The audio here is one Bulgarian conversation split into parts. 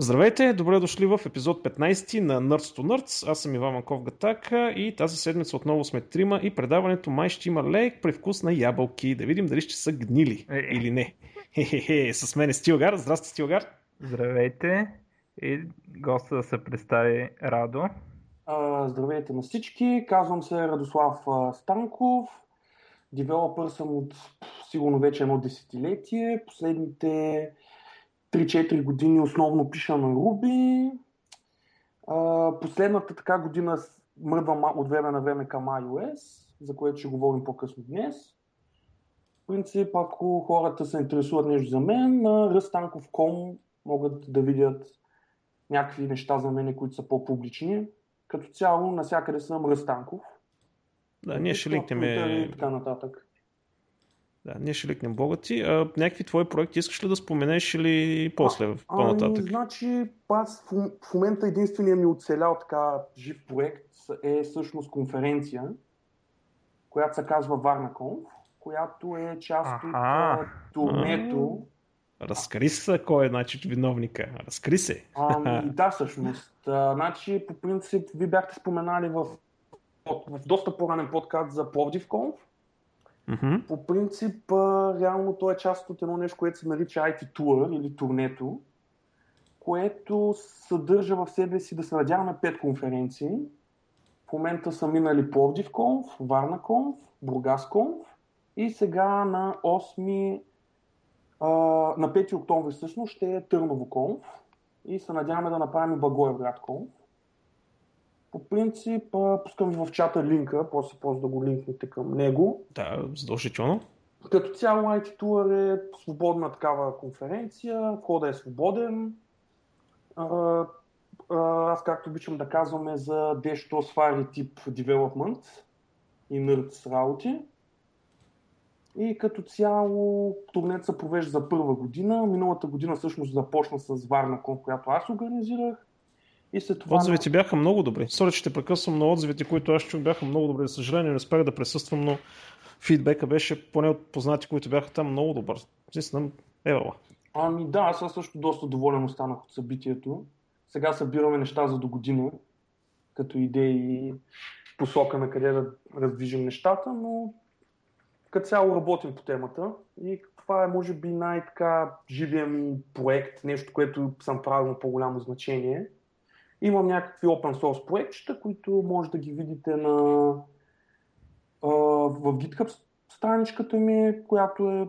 Здравейте, добре дошли в епизод 15 на Nerds to Nerds. Аз съм Иван Манков Гатака и тази седмица отново сме трима и предаването май ще има лек привкус на ябълки. Да видим дали ще са гнили е, е. или не. Хе-хе-хе, с мен е Стилгар. Здрасти, Стилгар. Здравейте и госта да се представи Радо. А, здравейте на всички, казвам се Радослав Станков. Девелопър съм от сигурно вече едно десетилетие. Последните 3-4 години основно пиша на Ruby. Последната така година мърдвам от време на време към iOS, за което ще говорим по-късно днес. В принцип, ако хората се интересуват нещо за мен, на rъстанков.com могат да видят някакви неща за мен, които са по-публични. Като цяло, навсякъде съм Ръстанков. Да, ние ще линкнем. И така нататък. Да, ние ще ликнем блога ти. А, някакви твои проекти искаш ли да споменеш или после, а, по-нататък? Ами, значи, аз в, в момента единствения ми оцелял така жив проект е всъщност конференция, която се казва Варнаконф, която е част от турнето. Разкри се кой е значи, виновника. Разкри се. Ами, да, всъщност. А, значи, по принцип, ви бяхте споменали в, в доста по-ранен подкаст за Пловдивконф. Mm-hmm. По принцип, реално то е част от едно нещо, което се нарича IT Tour или турнето, което съдържа в себе си да се надяваме пет конференции. В момента са минали Пловдивконф, Варнаконф, Бургасконф и сега на 8 на 5 октомври всъщност ще е Търновоконф и се надяваме да направим Благоевградконф. По принцип, пускам в чата линка, после после да го линкнете към него. Да, задължително. Като цяло IT Tour е свободна такава конференция, входа е свободен. аз както обичам да казваме за дещо свари тип development и nerds работи. И като цяло турнет се провежда за първа година. Миналата година всъщност започна с Варна Кон, която аз организирах. И след това... Отзивите бяха много добри. Сори, те прекъсвам, но отзивите, които аз чух, бяха много добри. За съжаление, не успях да присъствам, но фидбека беше, поне от познати, които бяха там, много добър. Наистина, евала. Ами да, аз също доста доволен останах от събитието. Сега събираме неща за до година, като идеи и посока на къде да раздвижим нещата, но като цяло работим по темата и това е може би най-така живия ми проект, нещо, което съм правил на по-голямо значение. Имам някакви open source проектчета, които може да ги видите на, а, в GitHub страничката ми, която е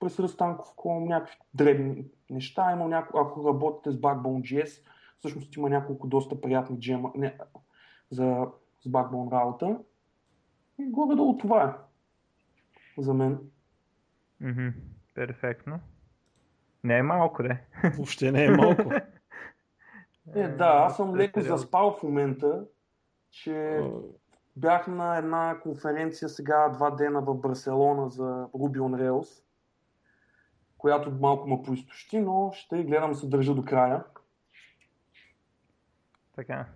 през Ръстанков.com, някакви дребни неща. Имам няко... Ако работите с Backbone.js, всъщност има няколко доста приятни джема не, за, с Backbone работа. И горе-долу това е за мен. Mm-hmm. Перфектно. Не е малко, де. Въобще не е малко. Е, да, аз съм леко заспал в момента, че бях на една конференция сега два дена в Барселона за Ruby on Rails, която малко ме поизтощи, но ще гледам се държа до края. Така.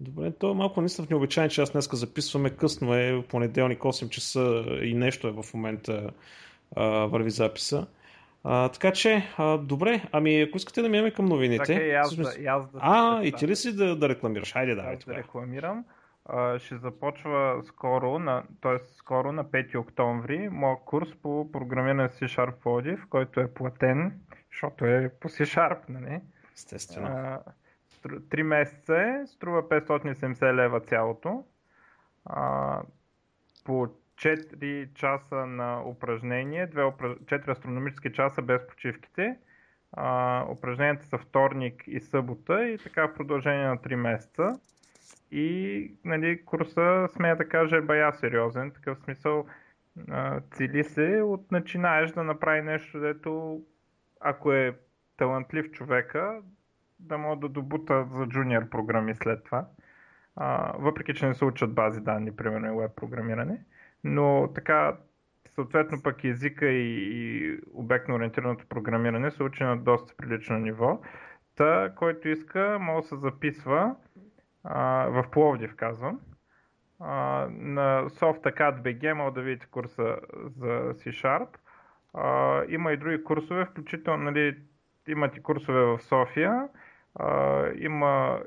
Добре, то е малко наистина в необичайен час. Днеска записваме късно е, понеделник 8 часа и нещо е в момента а, върви записа. А, така че, а, добре, ами ако искате да минем към новините. Така, и аз, да, и аз да А, и ти ли си да, да рекламираш? Хайде, давай. Аз да рекламирам. А, ще започва скоро, на, т.е. скоро на 5 октомври, моят курс по програмиране с C-Sharp Plodiv, който е платен, защото е по C-Sharp, нали? Естествено. А, 3 месеца е, струва 570 лева цялото. А, по 4 часа на упражнение, 4 астрономически часа без почивките. А, упражненията са вторник и събота и така в продължение на 3 месеца. И нали, курса, смея да кажа, е бая сериозен. Такъв смисъл а, цели се от начинаеш да направи нещо, дето ако е талантлив човека, да могат да добута за джуниор програми след това. А, въпреки, че не се учат бази данни, примерно и веб програмиране. Но така, съответно пък езика и, и обектно ориентираното програмиране се учи на доста прилично ниво. Та, който иска, може да се записва а, в Пловдив, казвам. А, на SoftAcad.bg може да видите курса за C-Sharp. А, има и други курсове, включително нали, има ти курсове в София, а, има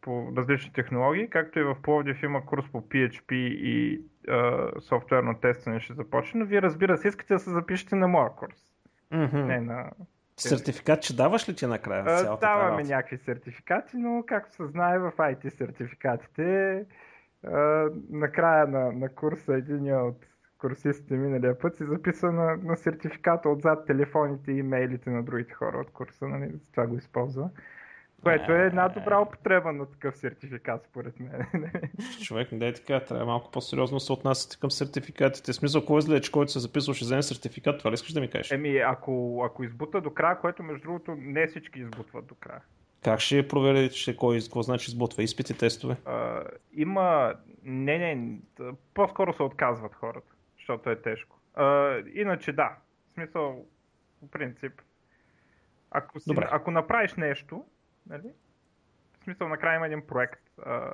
по различни технологии, както и в Пловдив има курс по PHP и а, софтуерно тестване ще започне, но вие разбира се искате да се запишете на моя курс. Mm-hmm. Не на... Сертификат, че даваш ли ти накрая? А, даваме някакви сертификати, но както се знае в IT сертификатите, а, накрая на, на курса един от курсистите миналия път си записва на, на сертификата отзад телефоните и имейлите на другите хора от курса, нали? това го използва. Което е една добра употреба на такъв сертификат, според мен. Човек, не дай така, трябва малко по-сериозно се отнасяте към сертификатите. Смисъл, кой е че който се записва, ще вземе сертификат, това ли искаш да ми кажеш? Еми, ако, ако избута до края, което между другото не всички избутват до края. Как ще проверите, че кой какво значи избутва? Изпити, тестове? А, има... Не, не, по-скоро се отказват хората, защото е тежко. А, иначе да, в смисъл, по принцип, ако, си, ако направиш нещо, Нали? В смисъл, накрая има един проект, а,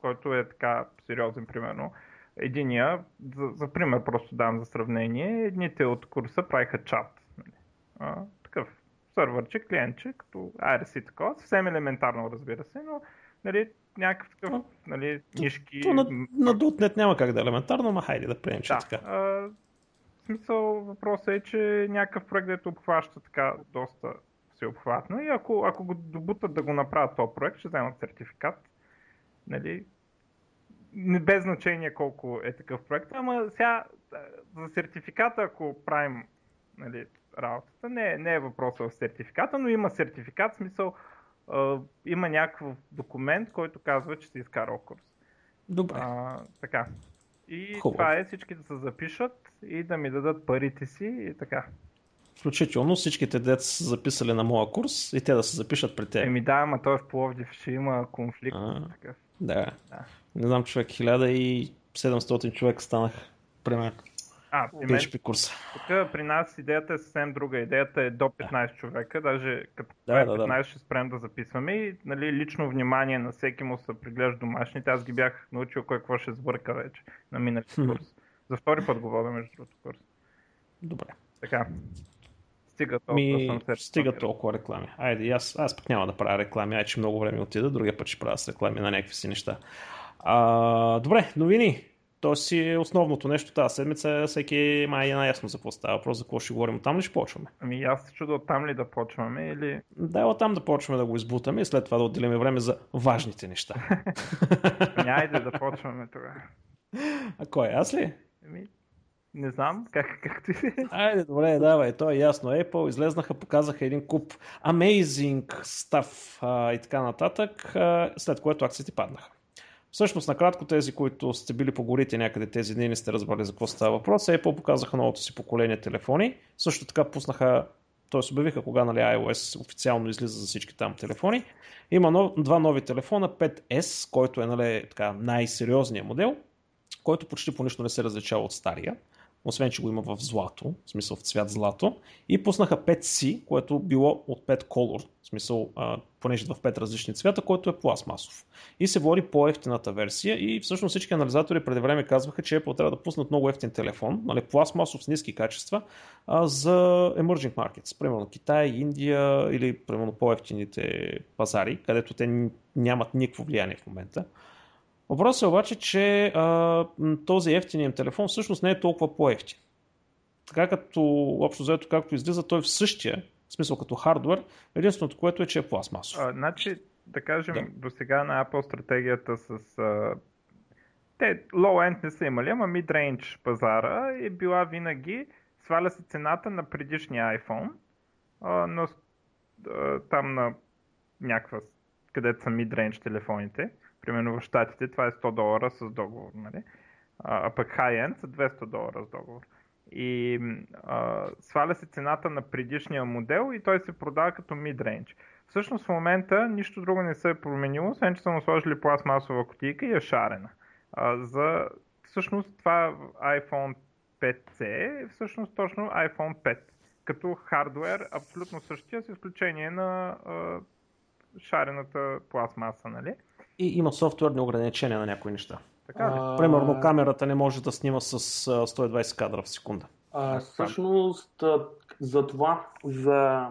който е така сериозен, примерно. Единия, за, за пример просто дам за сравнение, едните от курса правиха чат. Нали? А, такъв сървърче, клиентче, като IRC такова, съвсем елементарно разбира се, но нали, някакъв такъв, нали, нишки... То, на, на .NET няма как да е елементарно, но хайде да приемем, че да, така. А, в смисъл, въпросът е, че някакъв проект, дето обхваща така доста всеобхватно и ако, ако го добутат да го направят този проект, ще вземат сертификат. Нали? Не без значение колко е такъв проект, ама сега за сертификата, ако правим нали, работата, не, не е въпроса в сертификата, но има сертификат, в смисъл а, има някакъв документ, който казва, че си изкарал курс. Добре. А, така. И Хубаво. това е всички да се запишат и да ми дадат парите си и така. Включително всичките деца са записали на моя курс и те да се запишат при теб. Еми да, ама той в Пловдив ще има конфликт. А, такъв. Да. Да. Не знам, човек, 1700 човек станах, примерно. А, при мен, курса. тук при нас идеята е съвсем друга. Идеята е до 15 човека, даже като Да, да, да, да. 15 ще спрем да записваме и нали, лично внимание на всеки му се приглежда домашните. Аз ги бях научил кой какво ще сбърка вече на миналия курс. За втори път го водя между другото курс. Добре. Така. Стига толкова Ми, съм стига толкова реклами. Айде, аз, аз пък няма да правя реклами, айде, че много време отида, другия път ще правя с реклами на някакви си неща. А, добре, новини. То си е основното нещо тази седмица. Всеки май е наясно за какво става въпрос, за какво ще говорим. Там ли ще почваме? Ами аз се чудя там ли да почваме или... Да, от там да почваме да го избутаме и след това да отделим време за важните неща. Ами айде да почваме тогава. А кой? Аз ли? Ами, не знам, как, както и да е. Айде, добре, давай, то е ясно. Apple излезнаха, показаха един куп amazing stuff а, и така нататък, а, след което акциите паднаха. Всъщност, накратко, тези, които сте били по горите някъде тези дни, не сте разбрали за какво става въпрос, Apple показаха новото си поколение телефони. Също така пуснаха, т.е. обявиха кога нали, iOS официално излиза за всички там телефони. Има нов, два нови телефона, 5S, който е нали, така, най-сериозният модел, който почти по нищо не се различава от стария освен че го има в злато, в смисъл в цвят злато, и пуснаха 5C, което било от 5 color, в смисъл, а, понеже в 5 различни цвята, който е пластмасов. И се води по-ефтината версия и всъщност всички анализатори преди време казваха, че Apple трябва да пуснат много ефтин телефон, нали, пластмасов с ниски качества, а, за emerging markets, примерно Китай, Индия или примерно по-ефтините пазари, където те нямат никакво влияние в момента. Въпросът е обаче, че а, този ефтиният телефон всъщност не е толкова по-ефтин. Така като общо взето както излиза, той в същия, в смисъл като хардвер, единственото което е, че е пластмасов. А, значи, да кажем, Да. до сега на Apple стратегията с... А... Те low-end не са имали, ама mid-range пазара е била винаги сваля се цената на предишния iPhone, а, но а, там на някаква, където са mid-range телефоните, примерно в Штатите това е 100 долара с договор, нали? а, пък high-end са 200 долара с договор. И а, сваля се цената на предишния модел и той се продава като mid-range. Всъщност в момента нищо друго не се е променило, освен че са му сложили пластмасова кутийка и е шарена. А, за... Всъщност това iPhone 5C е всъщност точно iPhone 5. Като хардвер абсолютно същия, с изключение на а, шарената пластмаса, нали? И има софтуерни ограничения на някои неща. Така ли? А, Примерно камерата не може да снима с а, 120 кадра в секунда. А, всъщност, за това, за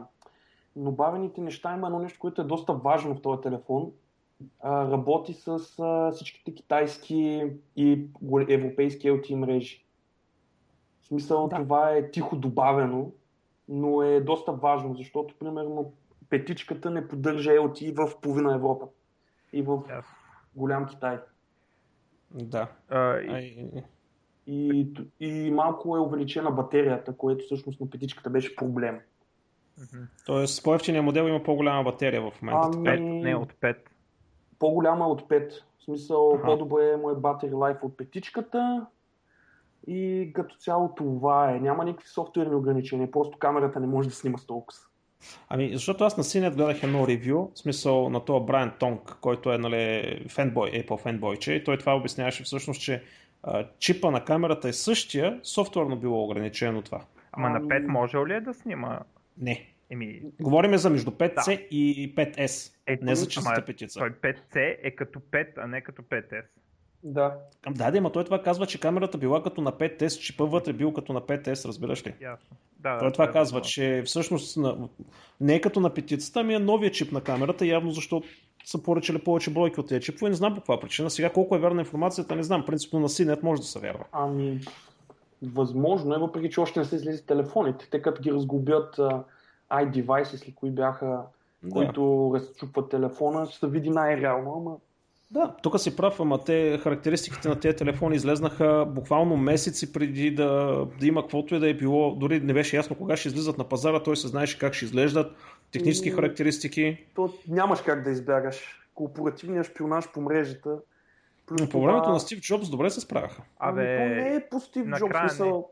но бавените неща има едно нещо, което е доста важно в този телефон. А, работи с а, всичките китайски и европейски LTE мрежи. В смисъл да. това е тихо добавено, но е доста важно, защото примерно петичката не поддържа LTE в половина Европа и в yes. голям Китай. Да. А, и... И, и малко е увеличена батерията, което всъщност на петичката беше проблем. Тоест, по-ефтиния модел има по-голяма батерия в момента. Ами... 5, не от 5. По-голяма от 5. В смисъл, ага. по-добре е му е батери лайф от петичката. И като цяло това е. Няма никакви софтуерни ограничения. Просто камерата не може да снима с толкова. Ами, защото аз на Синет гледах едно ревю, в смисъл на това Брайан Тонг, който е нали, фенбой, Apple фенбойче, и той това обясняваше всъщност, че а, чипа на камерата е същия, софтуерно било ограничено това. Ама на 5 може ли е да снима? Не. Еми... Говориме за между 5C да. и 5S, е, не за чистата петица. Той 5C е като 5, а не като 5S. Да. Да, да, но той това казва, че камерата била като на 5S, чипа вътре бил като на 5S, разбираш ли? Ясно. Да, той да, това да, казва, да. че всъщност на... не е като на петицата, ами е новия чип на камерата, явно защото са поръчали повече бройки от тези чипове. Не знам по каква причина. Сега колко е вярна информацията, не знам. Принципно на CNET може да се вярва. Ами, възможно е, въпреки че още не са излезли телефоните. Те като ги разгубят uh, iDevices ли, кои бяха, да. които разчупват телефона, ще се види най-реално, ама да, тук си прав, ама те характеристиките на тези телефони излезнаха буквално месеци преди да, да има каквото и да е било. Дори не беше ясно кога ще излизат на пазара, той се знаеше как ще изглеждат, технически и... характеристики. То нямаш как да избягаш. Корпоративният шпионаж по мрежата. Но по времето това... на Стив Джобс добре се справяха. Абе, ами, то не е по Стив Джобс. Смисъл,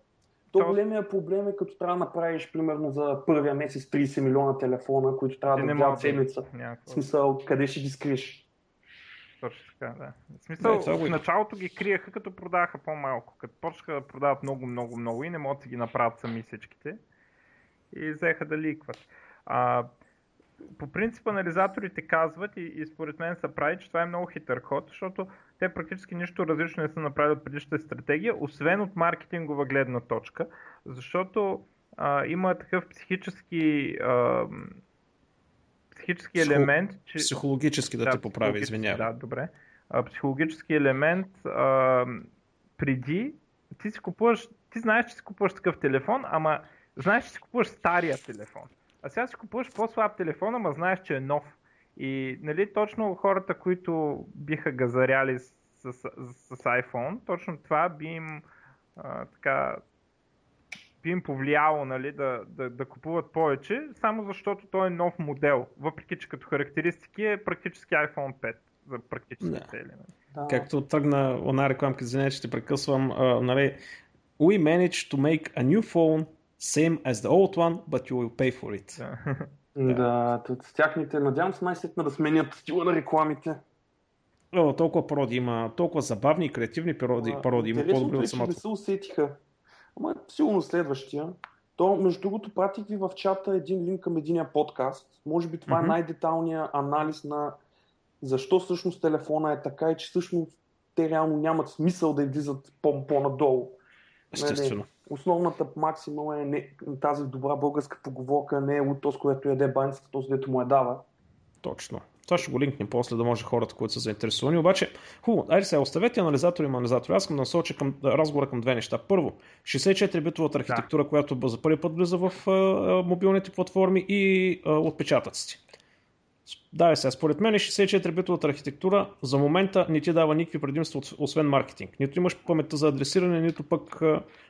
то големия проблем е като трябва да направиш примерно за първия месец 30 милиона телефона, които трябва да влязат седмица. В смисъл, къде ще ги скриеш? Точно така, да. В смисъл, да, в началото ги криеха, като продаваха по-малко. Като почнаха да продават много, много, много и не могат да ги направят сами всичките. И взеха да ликват. А, по принцип анализаторите казват и, и според мен са прави, че това е много хитър ход, защото те практически нищо различно не са направили от предишната стратегия, освен от маркетингова гледна точка, защото а, има такъв психически а, психически Психо... елемент, че... Психологически да, да те поправи, извинявай. Да, добре. А, психологически елемент а, преди ти си купуваш, ти знаеш, че си купуваш такъв телефон, ама знаеш, че си купуваш стария телефон. А сега си купуваш по-слаб телефон, ама знаеш, че е нов. И нали, точно хората, които биха газаряли с, с, с, с iPhone, точно това би им а, така би им повлияло нали, да, да, да купуват повече, само защото той е нов модел, въпреки че като характеристики е практически iPhone 5 за практически да. цели. Нали. Да. Както тръгна една рекламка, извинете, че прекъсвам, uh, нали, We managed to make a new phone same as the old one, but you will pay for it. Да, да с тяхните, надявам се най-сетна да сменят стила на рекламите. О, толкова пароди има, толкова забавни и креативни пароди, пароди има по-добри от самото. не се усетиха. Ама сигурно следващия. То, между другото, пратих ви в чата един линк към единия подкаст. Може би това mm-hmm. е най-деталният анализ на защо всъщност телефона е така и че всъщност те реално нямат смисъл да излизат по-надолу. Естествено. Не, основната максима е не, тази добра българска поговорка не е от този, което яде баницата, този, дето му е дава. Точно. Това ще го линкнем после да може хората, които са заинтересовани. Обаче, хубаво, айде сега, оставете анализатори и анализатори. Аз съм да насоча към разговора към две неща. Първо, 64-битовата архитектура, да. която за първи път влиза в а, мобилните платформи и а, отпечатъците. Да, сега, според мен 64-битовата архитектура за момента не ти дава никакви предимства, освен маркетинг. Нито имаш паметта за адресиране, нито пък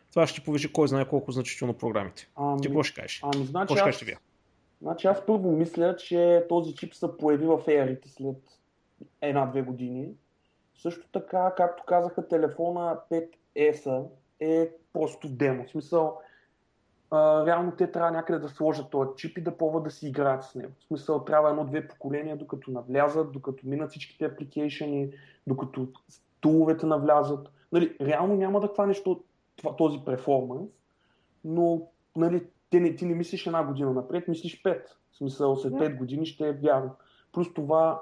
това ще повиши кой знае колко значително програмите. Ами, ти какво ще кажеш? Ами, значи, аз, ще Значи аз първо мисля, че този чип се появи в Air след една-две години. Също така, както казаха, телефона 5S е просто демо. В смисъл, а, реално те трябва някъде да сложат този чип и да пробват да си играят с него. В смисъл, трябва едно-две поколения, докато навлязат, докато минат всичките апликейшени, докато туловете навлязат. Нали, реално няма да хванеш този перформанс, но нали, ти не, ти не мислиш една година напред, мислиш пет. В смисъл, след пет години ще е вярно. Плюс това,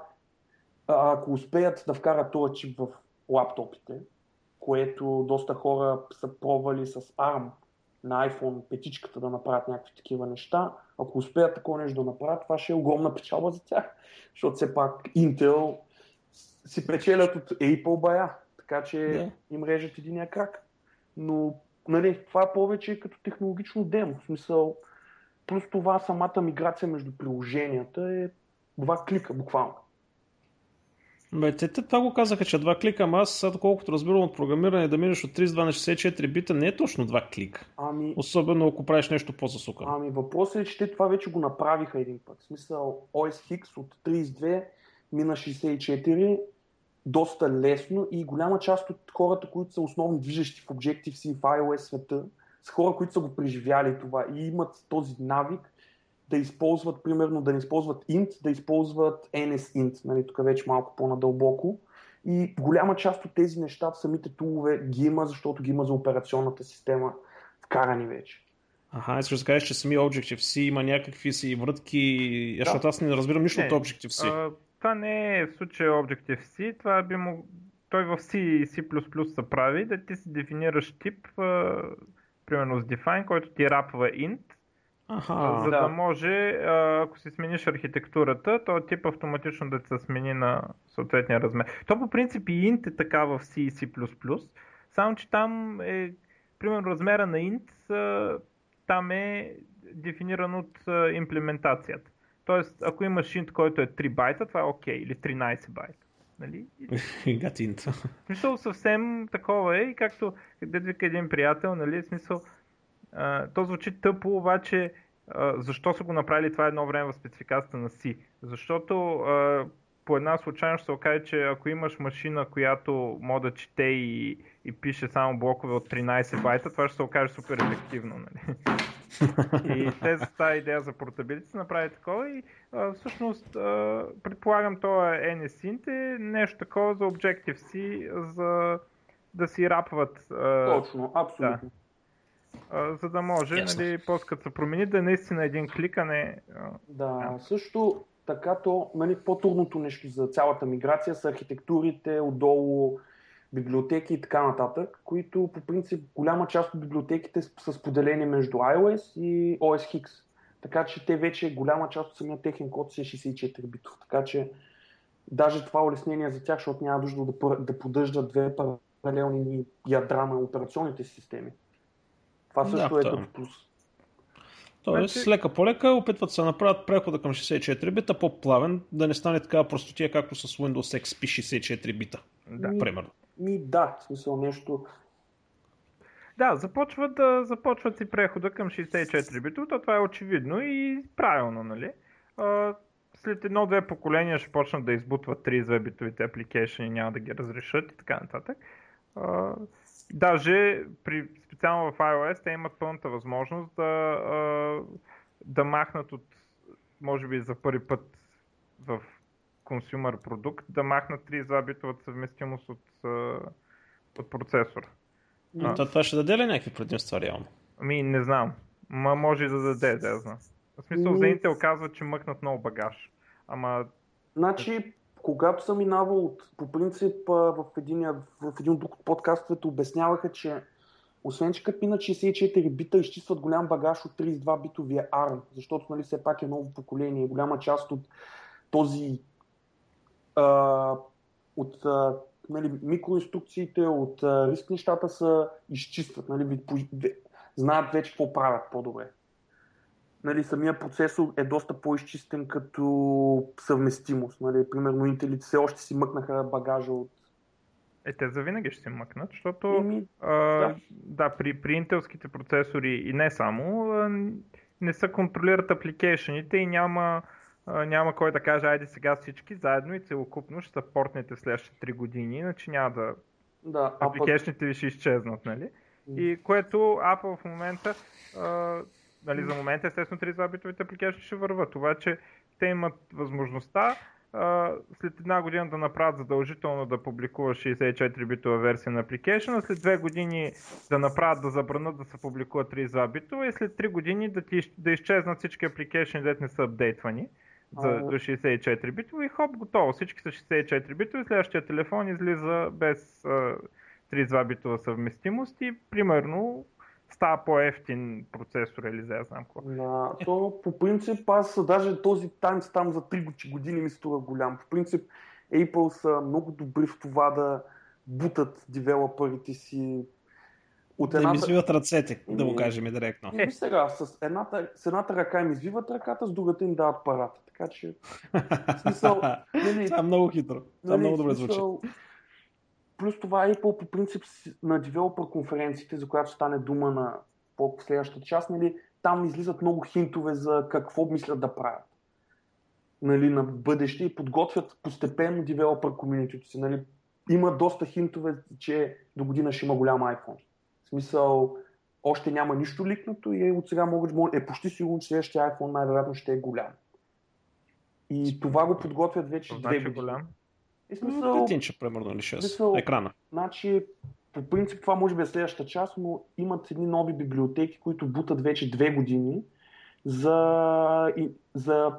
ако успеят да вкарат този чип в лаптопите, което доста хора са пробвали с ARM на iPhone петичката да направят някакви такива неща. Ако успеят такова нещо да направят, това ще е огромна печалба за тях, защото все пак Intel си печелят от Apple бая, така че yeah. им режат единия крак. Но нали, това е повече като технологично демо. В смисъл, плюс това самата миграция между приложенията е два клика буквално. Бе, те, те това го казаха, че два клика, ама аз, сега, колкото разбирам от програмиране, да минеш от 32 на 64 бита, не е точно два клика. Ами... Особено ако правиш нещо по-засукано. Ами въпросът е, че те това вече го направиха един път. В смисъл, OS X от 32 мина 64 доста лесно и голяма част от хората, които са основно движещи в Objective-C в iOS света, са хора, които са го преживяли това и имат този навик да използват, примерно, да не използват int, да използват NSInt, нали, тук вече малко по-надълбоко. И голяма част от тези неща в самите тулове ги има, защото ги има за операционната система вкарани вече. Аха, искаш да кажеш, че сами Objective-C има някакви си врътки, да. защото аз не разбирам нищо не, от Objective-C. А, това не е в случая Objective-C, това би му... той в C и C++ се прави, да ти си дефинираш тип, примерно с define, който ти рапва int, Аха, за да. да може, ако си смениш архитектурата, то тип автоматично да се смени на съответния размер. То по принцип и int е така в C и C++, само че там е, примерно размера на int, там е дефиниран от имплементацията. Тоест, ако имаш int, който е 3 байта, това е окей, okay, или 13 байта. Нали? Гатинт. смисъл съвсем такова е и както да вика един приятел, нали, смисъл, а, то звучи тъпо, обаче а, защо са го направили това едно време в спецификацията на C? Защото а, по една случайност се окаже, че ако имаш машина, която може да чете и, и пише само блокове от 13 байта, това ще се окаже супер ефективно. Нали? И те за тази идея за портабилите са направили такова и а, всъщност а, предполагам това е NSINT е нещо такова за Objective-C, за да си рапват. А, Точно, абсолютно. Да за да може, yes. нали, по-скато се промени, да е наистина един клик, а не... Да, yeah. също така то, нали, по-трудното нещо за цялата миграция са архитектурите, отдолу библиотеки и така нататък, които по принцип голяма част от библиотеките са споделени между iOS и OS X. Така че те вече голяма част от самия техен код си е 64 битов. Така че даже това улеснение за тях, защото няма нужда да, да поддържат две паралелни ядра на операционните системи. Това също да, е като плюс. Тоест, значи... лека по лека опитват се да направят прехода към 64 бита по-плавен, да не стане такава простотия, както с Windows XP 64 бита. Да. Примерно. Ми да, в смисъл нещо. Да, започват, да, започват си прехода към 64 бита, то това е очевидно и правилно, нали? След едно-две поколения ще почнат да избутват 32 битовите и няма да ги разрешат и така нататък. Даже при, специално в iOS те имат пълната възможност да, да махнат от, може би за първи път в консюмер продукт, да махнат 32 битовата съвместимост от, от процесора. Но а, това ще даде ли някакви предимства реално? Ами не знам. Ма може и да даде, да знам. В смисъл, за Intel казват, че мъкнат много багаж. Ама... Значи, когато съм минавал от, по принцип в, един, в един от подкастовете обясняваха, че освен, че като минат 64 бита, изчистват голям багаж от 32 битовия ARM, защото нали, все пак е ново поколение. Голяма част от този а, от а, нали, микроинструкциите, от а, риск нещата са изчистват. Нали, знаят вече какво правят по-добре нали, самия процесор е доста по-изчистен като съвместимост. Нали. Примерно Intel все още си мъкнаха багажа от е, те завинаги ще се мъкнат, защото Ими, а, да. да, при, при интелските процесори и не само, а, не се контролират апликейшените и няма, няма кой да каже, айде сега всички заедно и целокупно ще се портнете следващите 3 години, иначе няма да... Да, апликейшните ви ще изчезнат, нали? И което Apple в момента а, Нали, за момента естествено 32-битовите апликации ще върват. Това, че те имат възможността а, след една година да направят задължително да публикуваш 64-битова версия на application, след две години да направят да забранат да се публикува 32-битова и след 3 години да, ти, да изчезнат всички application, дете не са апдейтвани за, до 64 битова и хоп, готово. Всички са 64 битови, следващия телефон излиза без а, 32 битова съвместимост и примерно става по-ефтин процесор или за знам какво. Да, то по принцип аз даже този танц там за 3 години ми струва голям. По принцип Apple са много добри в това да бутат девелоперите си от едната... Да им извиват ръцете, да го кажем и директно. И сега, с едната, с едната ръка им извиват ръката, с другата им дават парата. Така че... смисъл, нали, това е много хитро. Това нали, много добре смисъл, звучи. Плюс това Apple по принцип на девелопер конференциите, за която стане дума на по-следващата част, нали, там излизат много хинтове за какво мислят да правят нали, на бъдеще и подготвят постепенно девелопер комьюнитито си. Нали. Има доста хинтове, че до година ще има голям iPhone. В смисъл, още няма нищо ликнато и от сега могат, е почти сигурно, че следващия iPhone най-вероятно ще е голям. И това го подготвят вече две значи години. голям? И смисъл... Петинче, примерно, или 6. Смисъл, екрана. Значи, по принцип това може би е следващата част, но имат едни нови библиотеки, които бутат вече две години за, за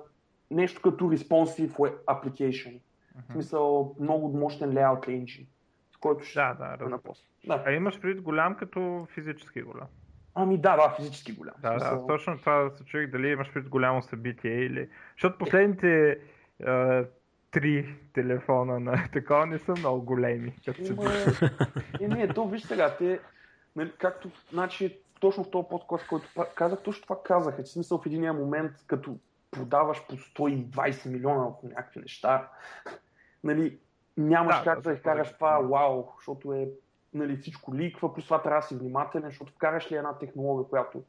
нещо като responsive application. Uh-huh. В смисъл много мощен layout engine, с който ще да, да, да, да. А имаш предвид голям като физически голям? Ами да, да, физически голям. Да, да, точно това се чуих дали имаш пред голямо събитие или... Защото последните а, три телефона на такова не са много големи. Като се е, не, то виж сега, те, нали, както, значи, точно в този подкаст, който казах, точно това казах. Че смисъл в един момент, като продаваш по 120 милиона от някакви неща, нали, нямаш да, как да, да изкараш това вау, защото е нали, всичко ликва, плюс това трябва да си внимателен, защото вкараш ли една технология, която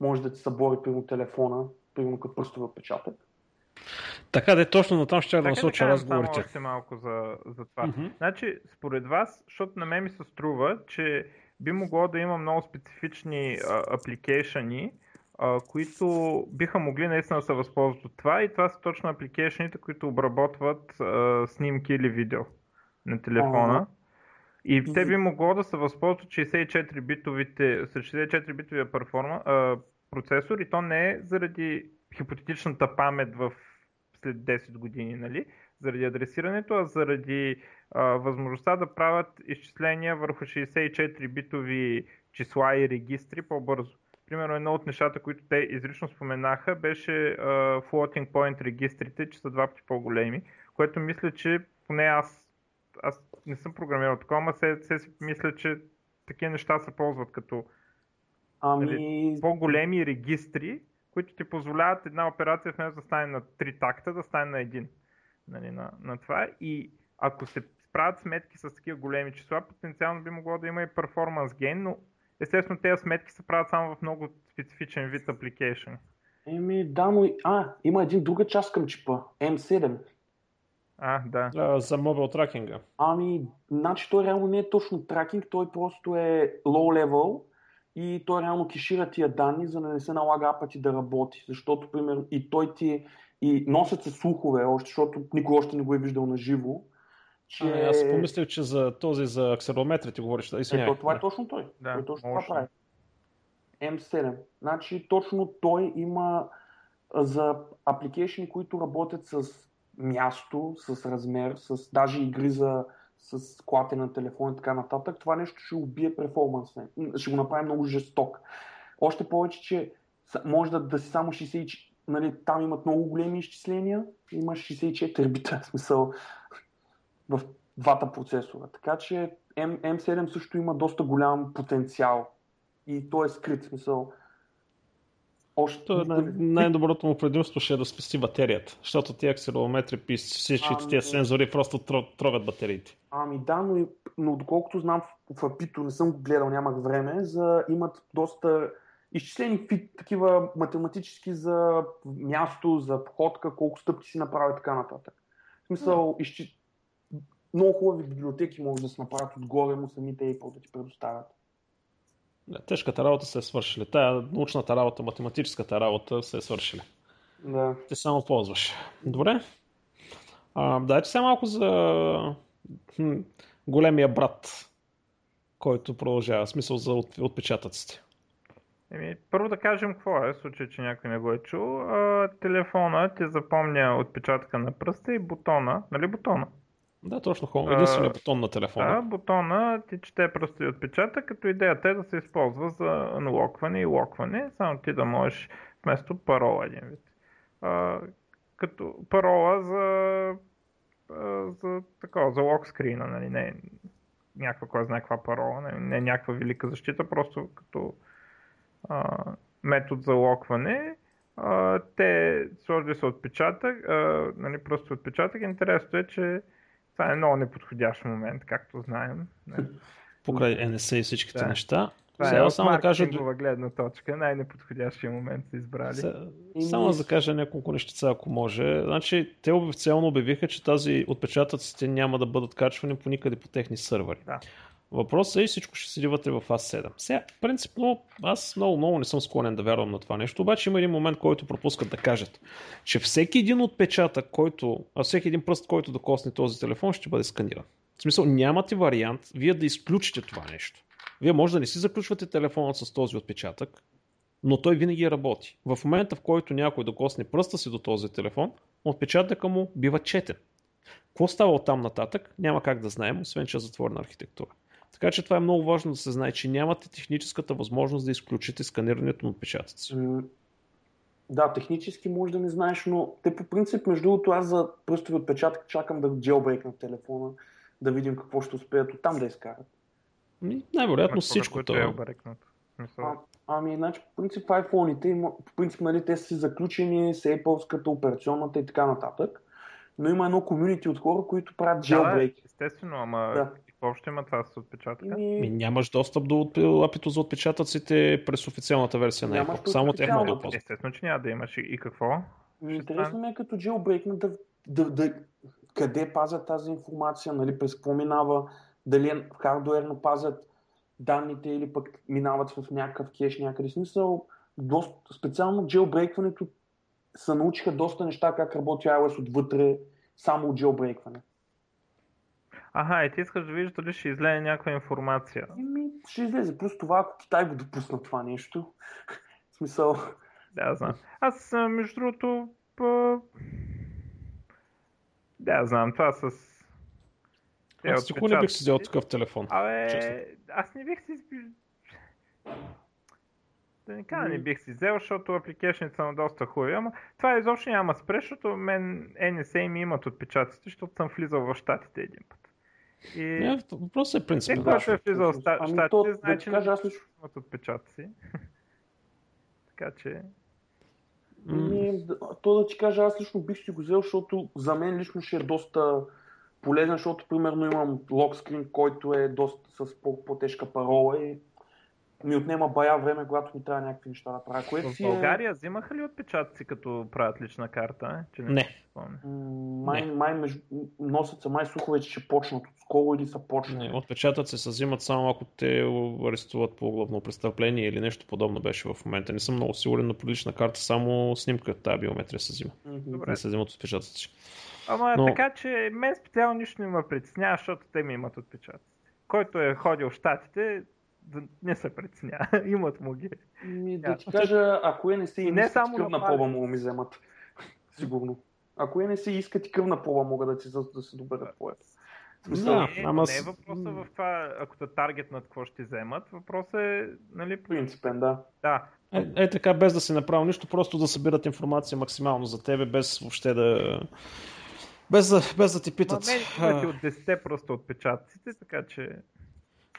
може да ти събори примерно телефона, примерно като пръстове отпечатък. Така да е точно на там ще да насоча разговорите. Само малко за, за това. Mm-hmm. Значи, според вас, защото на мен ми се струва, че би могло да има много специфични апликейшени, които биха могли наистина да се възползват от това и това са точно апликейшените, които обработват а, снимки или видео на телефона. И те би могло да се възползват 64-битовите, с 64-битовия перформа, а, процесор и то не е заради хипотетичната памет в след 10 години, нали? заради адресирането, а заради а, възможността да правят изчисления върху 64-битови числа и регистри по-бързо. Примерно едно от нещата, които те изрично споменаха, беше uh, floating point регистрите, че са два пъти по-големи, което мисля, че поне аз, аз не съм програмирал такова, но се, се си мисля, че такива неща се ползват като ами... нали, по-големи регистри, които ти позволяват една операция вместо да стане на три такта, да стане на един. Нали, на, на това. И ако се правят сметки с такива големи числа, потенциално би могло да има и перформанс gain, но естествено тези сметки се правят само в много специфичен вид application. Еми, да, но... А, има един друга част към чипа. M7. А, да. А, за мобил тракинга. Ами, значи той реално не е точно тракинг, той просто е low level и той реално кешира тия данни, за да не се налага апати да работи. Защото, примерно, и той ти и носят се слухове още, защото никой още не го е виждал на живо. Че... А, аз помислих, че за този за акселерометри ти говориш. Да, Ето, това е точно той. Да, той точно това прави. M7. Значи точно той има за апликейшни, които работят с място, с размер, с даже игри за с клате на телефон и така нататък, това нещо ще убие перформанс. Ще го направи много жесток. Още повече, че може да, да си само 60, нали, там имат много големи изчисления, имаш 64 бита, в смисъл в двата процесора. Така че M, M7 също има доста голям потенциал и то е скрит, в смисъл още... Е най- най-доброто му предимство ще е да спести батерията, защото тези акселерометри всички ами... тези сензори просто тровят батериите. Ами да, но, но доколкото знам в, Апито, не съм го гледал, нямах време, за, имат доста изчислени фит, такива математически за място, за походка, колко стъпки си направи и така нататък. В смисъл, изчи... много хубави библиотеки могат да се направят отгоре му самите Apple да ти предоставят. Да, тежката работа се е свършили. Тая научната работа, математическата работа се е свършили. Да. Ти само ползваш. Добре. А, дайте се малко за хм, големия брат, който продължава. Смисъл за от, отпечатъците. Еми, първо да кажем какво е, в случай, че някой не го е чул. А, телефона ти запомня отпечатъка на пръста и бутона. Нали бутона? Да, точно хубаво. Единственият бутон на телефона. Да, бутона ти чете просто и отпечатък, като идеята е да се използва за аналокване и локване, само ти да можеш вместо парола един вид. А, като парола за, а, за такова, за локскрина, нали, не някаква, кой знае каква парола, не, не някаква велика защита, просто като а, метод за локване. А, те сложили са отпечатък, а, нали, просто отпечатък. Интересното е, че това е много неподходящ момент, както знаем. Покрай NSA и всичките да. неща. Това Сега, е само да кажа... гледна точка, най-неподходящия момент са избрали. Сега, само да кажа няколко нещица, ако може. Значи, те официално обявиха, че тази отпечатъците няма да бъдат качвани по никъде по техни сървъри. Да. Въпросът е всичко ще седи вътре в A7. Сега, принципно, аз много, много не съм склонен да вярвам на това нещо, обаче има един момент, който пропускат да кажат, че всеки един отпечатък, който, а всеки един пръст, който да косне този телефон, ще бъде сканиран. В смисъл, нямате вариант вие да изключите това нещо. Вие може да не си заключвате телефона с този отпечатък, но той винаги работи. В момента, в който някой докосне пръста си до този телефон, отпечатъка му бива четен. Какво става от там нататък, няма как да знаем, освен че е затворена архитектура. Така че това е много важно да се знае, че нямате техническата възможност да изключите сканирането на отпечатъци. Да, технически може да не знаеш, но те по принцип, между другото, аз за пръстови отпечатък чакам да джелбрейкна телефона, да видим какво ще успеят оттам да изкарат. Най-вероятно всичко това. Е а, ами, значи, по принцип iPhone-ите, по принцип, нали, те са си заключени с Apple-ската, операционната и така нататък. Но има едно комюнити от хора, които правят jailbreak. Да, естествено, ама да. Какво ще има това с отпечатъка? Ми... Ми, нямаш достъп до апито за отпечатъците през официалната версия на Apple. Само те могат да Естествено, че няма да имаш. И какво? Интересно ми е като jailbreak да, да, да, къде пазят тази информация, нали, през какво минава, дали е хардуерно пазят данните или пък минават в някакъв кеш някъде. Смисъл, доста, специално джелбрейкването се научиха доста неща как работи iOS отвътре, само от джелбрейкване. Аха, и ти искаш да видиш дали ще излезе някаква информация. Еми, ще излезе. Плюс това, ако Китай го допусна това нещо. в смисъл... Да, знам. Аз, между другото, по... да, знам, това с е, аз никога не бих си взел такъв телефон. Абе, честно. аз не бих си... Да не кажа, не бих си взел, защото апликейшните са доста хубави, ама това изобщо няма спре, защото мен NSA ми имат отпечатъците, защото съм влизал в щатите един път. И... Не, въпросът е принцип. Всеки, който е влизал в щатите, ами то, значи да аз лично... имат отпечатъци. така че... Ами, то да ти кажа, аз лично бих си го взел, защото за мен лично ще е доста полезен, защото примерно имам локскрин, който е доста с по-тежка парола и ми отнема бая време, когато ми трябва някакви неща да правя. Което в България е... взимаха ли отпечатъци като правят лична карта? Че не. не. Май, не. май между... носят се май слухове, че ще почнат скоро или са почнали. Отпечатъци се взимат само ако те арестуват по главно престъпление или нещо подобно беше в момента. Не съм много сигурен, но по лична карта само снимка тази биометрия се взима. Добре. Не се взимат отпечатъци. Ама Но... така, че мен специално нищо не ме притеснява, защото те ми имат отпечатъци. Който е ходил в Штатите, не се притеснява. имат му ги. Ми, да ти кажа, ако е не се не само кръвна на проба му ми вземат. Сигурно. Ако е не се искат и кръвна проба, могат да, ти, да се доберат по Смисъл, не, ама... не е въпроса в това, ако те таргет над какво ще вземат. Въпросът е, нали... Принципен, да. Да. Е, е така, без да си направил нищо, просто да събират информация максимално за тебе, без въобще да без да, без да ти питат. Ма мен от 10 просто отпечатъците, така че...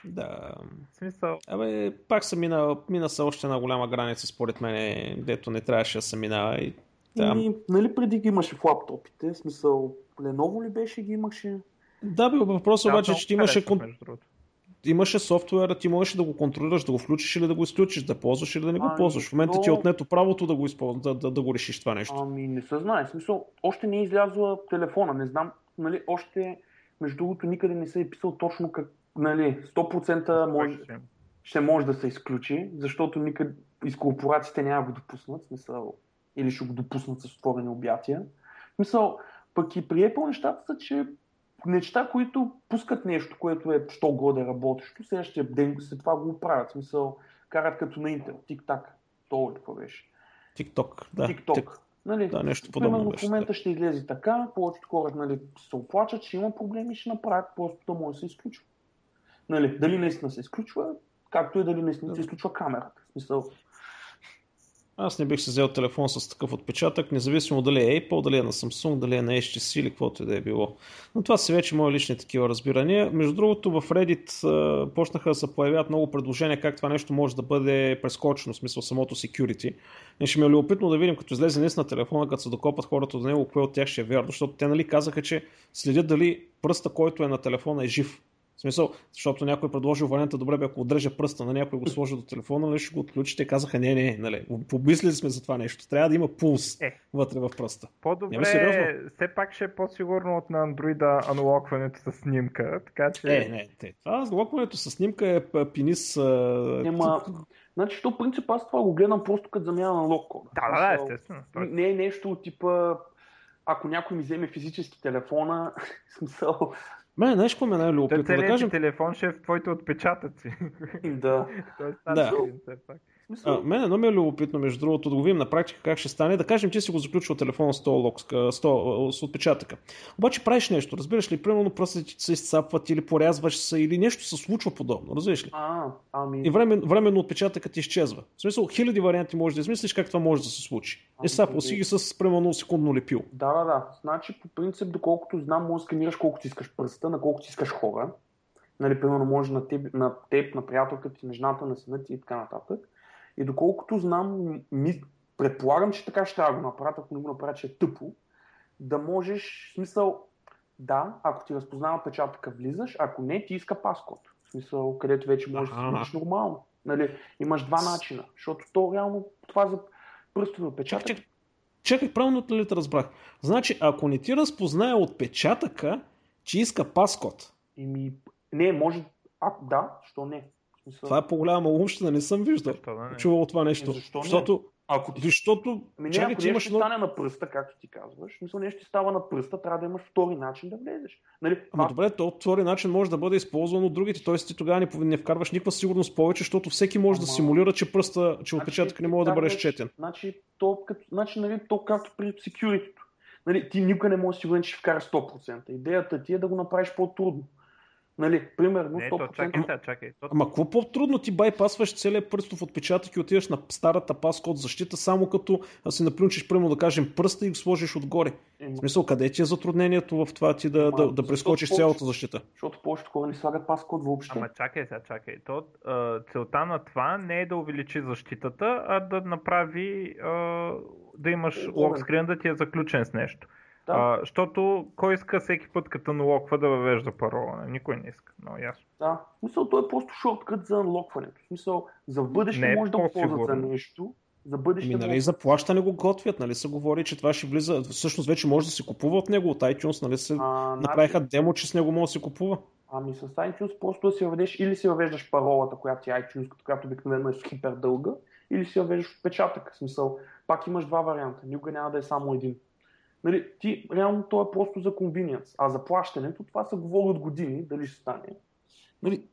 Да. В смисъл... Абе, пак съм мина, мина са още една голяма граница, според мен, дето не трябваше да се минава. И, да. И, нали преди ги имаше в лаптопите, в смисъл, Lenovo ли беше ги имаше? Да, бе, въпросът да, обаче, че ти имаше... Кон имаше софтуера, ти можеш да го контролираш, да го включиш или да го изключиш, да ползваш или да не го ами, ползваш. В момента но... ти е отнето правото да го, използваш, да, да, да го решиш това нещо. Ами не се знае. В смисъл, още не е излязла телефона. Не знам, нали, още между другото никъде не се е писал точно как, нали, 100% може, ще може да се изключи, защото никъде из корпорациите няма го допуснат, смисъл, или ще го допуснат с отворени обятия. Смисъл, пък и при Apple нещата са, че неща, които пускат нещо, което е що годе работещо, следващия ден след това го правят. Смисъл, карат като на Intel, тик-так. То ли какво беше? Тик-ток, да. Тик-ток. Нали, Да, нещо подобно Примерно в момента ще излезе така, повечето хора нали, се оплачат, че има проблеми ще направят, просто то може да се изключва. Нали, дали наистина се изключва, както и дали наистина се изключва камерата. В смисъл, Аз не бих се взел телефон с такъв отпечатък, независимо дали е Apple, дали е на Samsung, дали е на HTC или каквото и да е било. Но това са вече мои лични такива разбирания. Между другото, в Reddit а, почнаха да се появяват много предложения как това нещо може да бъде прескочено, в смисъл самото security. И ще ми е любопитно да видим, като излезе днес на телефона, като се докопат хората до него, кое от тях ще е вярно, защото те нали казаха, че следят дали пръста, който е на телефона е жив. Смисъл, защото някой е предложил варианта, добре бе, ако отрежа пръста на някой го сложи до телефона, нали ще го отключи. Те казаха, не, не, нали, помислили сме за това нещо. Трябва да има пулс Е. вътре в пръста. По-добре, все пак ще е по-сигурно от на андроида анлокването с снимка, така че... Не, не, те. Това локването с снимка е п- пенис. а, Нема... Значи, то принцип аз това го гледам просто като замяна на лок кода. Да, да, да, естествено. Не е нещо от типа, ако някой ми вземе физически телефона, смисъл, Мен, знаеш какво ме най-любопитно? Да целият кажем, телефон ще е в твоите отпечатъци. да. Той е Да. стар все пак. В смисъл, А, мен едно ми е любопитно, между другото, да го видим на практика как ще стане. Да кажем, че си го заключил телефона с, този лок, с, отпечатъка. Обаче правиш нещо, разбираш ли, примерно пръстите ти се изцапват или порязваш се или нещо се случва подобно, разбираш ли? а, ами... И време, временно отпечатъкът изчезва. В смисъл, хиляди варианти можеш да измислиш как това може да се случи. Ами, Е, сапал си ги с примерно секундно лепил. Да, да, да. Значи, по принцип, доколкото знам, може да сканираш колкото искаш пръста, на колкото искаш хора. Нали, примерно, може на теб, на, теб, на приятелката ти, на жената, на сина ти и така нататък. И доколкото знам, ми, предполагам, че така ще трябва да го направят, ако не го направят, че е тъпо, да можеш, в смисъл, да, ако ти разпознава печатъка, влизаш, ако не, ти иска паскод. В смисъл, където вече можеш да влизаш нормално. Нали, имаш два начина, защото то реално това за пръстови отпечатък. Чакай, чакай. Правилно ли те разбрах? Значи, ако не ти разпознае отпечатъка, че иска паскод, Еми, не, може. А, да, що не? В смисъл, това е по-голяма умщина, не съм виждал. Да не? Чувал това нещо. Защо не? Защото, ако ти защото Ами не, чакай, ако нещо имаш стане на пръста, както ти казваш, мисля, нещо ще става на пръста, трябва да имаш втори начин да влезеш. Нали, Ама това- добре, то втори начин може да бъде използван от другите, т.е. ти тогава не, не вкарваш никаква сигурност повече, защото всеки може да Ама- симулира, че пръста, че Значи, отпечатък не може да бъде изчетен. Значи, то, като, значи, нали, то както при security Нали, ти никога не можеш да си сигурен, че ще вкараш 100%. Идеята ти е да го направиш по-трудно. Нали, примерно Не, то 100%. чакай сега, чакай. То, Ама какво по-трудно ти байпасваш целият пръстов отпечатък и отиваш на старата паскод защита, само като а си наплюнчиш, примерно да кажем, пръста и го сложиш отгоре. Ема, В смисъл, къде ти е затруднението в това ти да, Ама, да, да прескочиш повече? цялата защита? Защото повечето хора не слагат паскод въобще. Ама чакай сега, чакай. То, а, целта на това не е да увеличи защитата, а да направи а, да имаш Удобен. локскрин да ти е заключен с нещо. Да. А, защото кой иска всеки път като налоква да въвежда парола? Не, Никой не иска. Но ясно. Да. В смисъл, той е просто шорткът за анлокването. В смисъл, за бъдеще Не е може да го ползват за нещо. За бъдеще Ами, нали, може... за плащане го готвят, нали се говори, че това ще влиза. Всъщност вече може да се купува от него от iTunes, нали се А, направиха значи, демо, че с него може да се купува. ами с iTunes просто да си въведеш или си въвеждаш паролата, която е iTunes, която обикновено е хипер дълга, или си въвеждаш отпечатък. В смисъл, пак имаш два варианта. Никога няма да е само един. Нали, ти, реално, то е просто за convenience. А за плащането, това се говори от години, дали ще стане. Нали,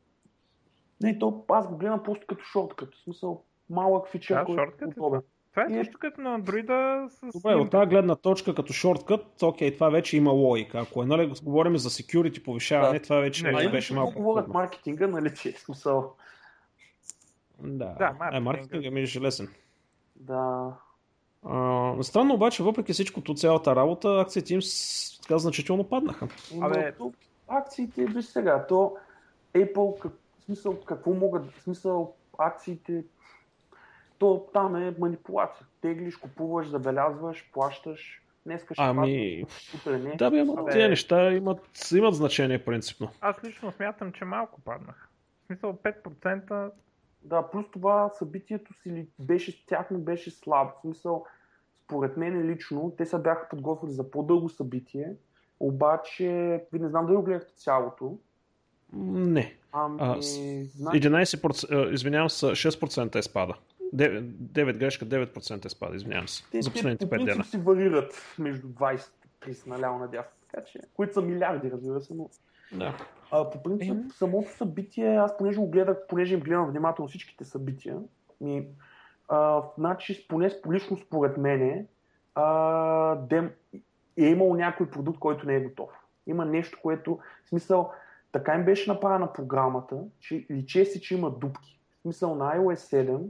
не, то аз го гледам просто като шорткът. В смисъл, малък фичър, Да, който е е удобен. Това е И- също като на андроида с... Добре, от тази гледна точка като шорткът, окей, това вече има логика. Ако е, нали, говорим за security повишаване, Да. това вече Не, не, беше малко. говорят маркетинга, нали, че е смисъл. Да, Да, е, маркетинга. маркетинга ми е железен. Да. А, странно обаче, въпреки всичкото, цялата работа, акциите им така значително паднаха. Абе- то, акциите, виж сега, то Apple, как, в смисъл, какво могат, в смисъл, акциите, то там е манипулация. Теглиш, купуваш, забелязваш, плащаш, днеска ще Ами, утре не. да бе, ама Абе. тези неща имат, имат значение принципно. Аз лично смятам, че малко паднах. В смисъл 5% Да, плюс това събитието си ли беше, тяхно беше слабо. В смисъл, според мен лично, те се бяха подготвили за по-дълго събитие, обаче, ви не знам дали го гледахте цялото. Не. Ами, А, с- значи, 11%, а, извинявам се, 6% е спада. 9, 9 грешка, 9% е спада, извинявам се. те, За те последните по 5 принцип дена. си варират между 20 и 30 наляво надясно. Така че, които са милиарди, разбира се, но Да. А, по принцип Еми. самото събитие, аз понеже го гледах, понеже им гледам внимателно всичките събития, ми, а, значи, поне лично според мене, а, дем, е имало някой продукт, който не е готов. Има нещо, което, в смисъл, така им беше направена програмата, че личе си, че има дупки. В смисъл на iOS 7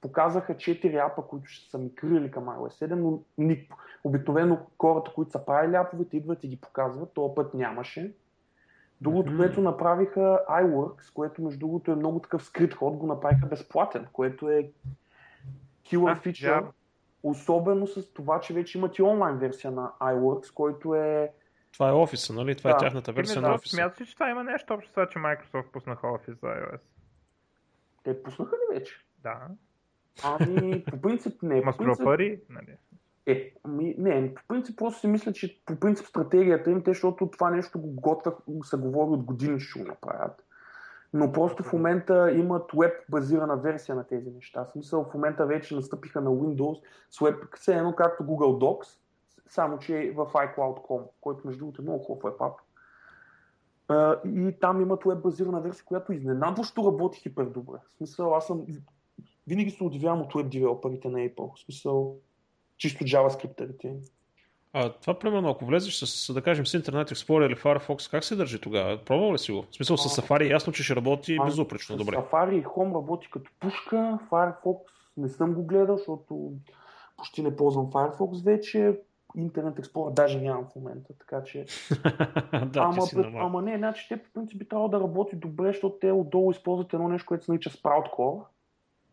показаха 4 апа, които ще са мигрирали към iOS 7, но ни, обикновено хората, които са правили аповете, идват и ги показват. Този път нямаше. Другото, mm-hmm. което направиха iWorks, което между другото е много такъв скрит ход, го направиха безплатен, което е killer feature. Yeah. Особено с това, че вече имат и онлайн версия на iWorks, който е това е офиса, нали? Това е да. е тяхната версия да, на офиса. Смяташ ли, че това има нещо общо с това, че Microsoft пуснаха офис за iOS? Те пуснаха ли вече? Да. Ами, по принцип не. Ма принцип... пари? Нали? Е, ми, не, по принцип просто си мисля, че по принцип стратегията им, те, защото това нещо го готвят, се говори от години, ще го направят. Но просто в момента имат веб базирана версия на тези неща. В смисъл в момента вече настъпиха на Windows с веб, все едно както Google Docs, само че в iCloud.com, който между другото е много хубав веб и там имат веб базирана версия, която изненадващо работи хипер добре. В смисъл, аз съм винаги се удивявам от веб девелоперите на Apple. В смисъл, чисто JavaScript а това, примерно, ако влезеш с, да кажем, с Internet Explorer или Firefox, как се държи тогава? Пробвал ли си го? В смисъл, с Safari ясно, че ще работи а, безупречно добре. Safari и Home работи като пушка, Firefox не съм го гледал, защото почти не ползвам Firefox вече. Internet Explorer даже нямам в момента, така че... да, ама, пред, ама не, значи те по принцип би трябвало да работи добре, защото те отдолу използват едно нещо, което се нарича Sprout Core.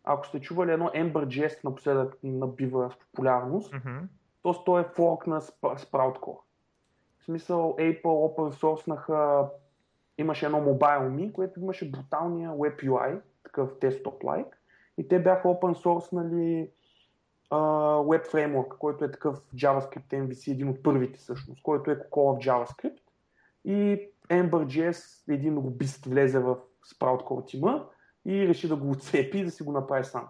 Ако сте чували едно Ember.js напоследък набива в популярност, mm-hmm. то, то е форк на Sprout Core. В смисъл Apple open source имаше едно Mobile което имаше бруталния Web UI, такъв desktop-like, и те бяха open source нали, Web Framework, който е такъв JavaScript MVC, един от първите всъщност, който е Cocoa в JavaScript. И Ember.js, един лобист влезе в Sprout Core тима и реши да го отцепи и да си го направи сам.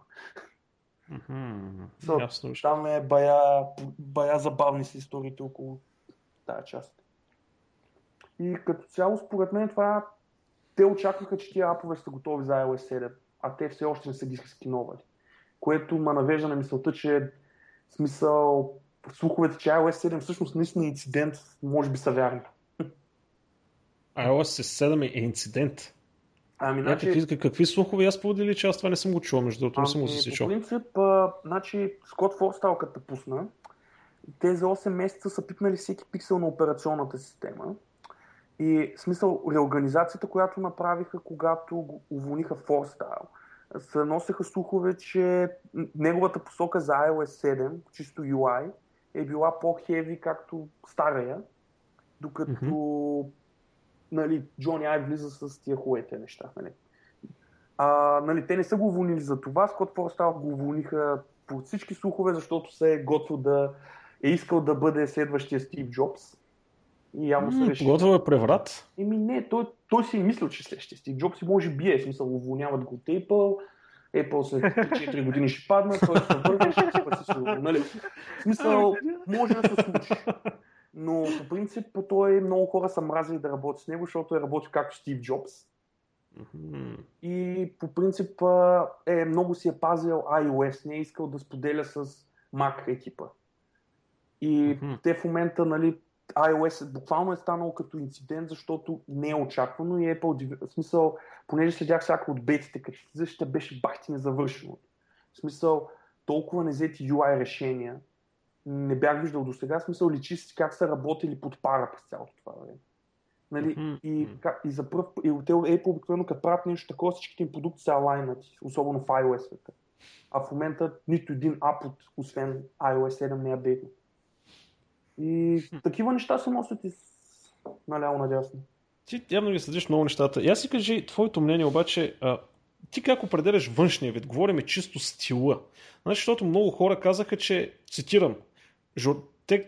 Mm-hmm. So, там е бая, бая забавни си историите около тази част. И като цяло, според мен, това те очакваха, че тия апове са готови за iOS 7, а те все още не са ги скиновали което ме навежда на мисълта, че смисъл слуховете, че iOS 7 всъщност наистина е инцидент, може би са вярни. iOS 7 е инцидент. Ами, значи... какви, какви слухове аз подели, че аз това не съм го чул, между другото, ами, не съм го ами, засичал. По принцип, а, значи, Скот Форстал като пусна, тези 8 месеца са пипнали всеки пиксел на операционната система. И в смисъл, реорганизацията, която направиха, когато уволниха Форстайл, се носеха слухове, че неговата посока за iOS 7, чисто UI, е била по-хеви, както стария, докато mm-hmm. Нали, Джони Ай влиза с тия хуете неща. Нали. А, нали, те не са го уволнили за това, Скот Форстал го уволниха по всички слухове, защото се е готвил да е искал да бъде следващия Стив Джобс. И явно се реши. Готвил е преврат? Еми не, той, той си е мислил, че следващия Стив Джобс и може би е, смисъл, уволняват го от Apple, Apple след 4 години ще падна, той ще върне, ще се сигурно. Нали? В смисъл, може да се случи. Но по принцип по той много хора са мразили да работят с него, защото е работил както Стив Джобс. Mm-hmm. И по принцип е, много си е пазил iOS, не е искал да споделя с Mac екипа. И mm-hmm. те в момента, нали, iOS буквално е станало като инцидент, защото не е очаквано и Apple, в смисъл, понеже следях всяко от бетите, като защита беше бахти незавършено. В смисъл, толкова незети UI решения, не бях виждал до сега, смисъл личи си как са работили под пара през цялото това време. Нали? Mm-hmm. И, и за пръв, и те Apple обикновено като правят нещо такова, всичките им продукти са алайнати, особено в iOS света. А в момента нито един ап от, освен iOS 7 не е апдейтнат. И такива неща се носят и наляво надясно. Ти явно ги следиш много нещата. И аз си кажи твоето мнение обаче, а, ти как определяш външния вид? Говорим чисто стила. Значи, защото много хора казаха, че, цитирам,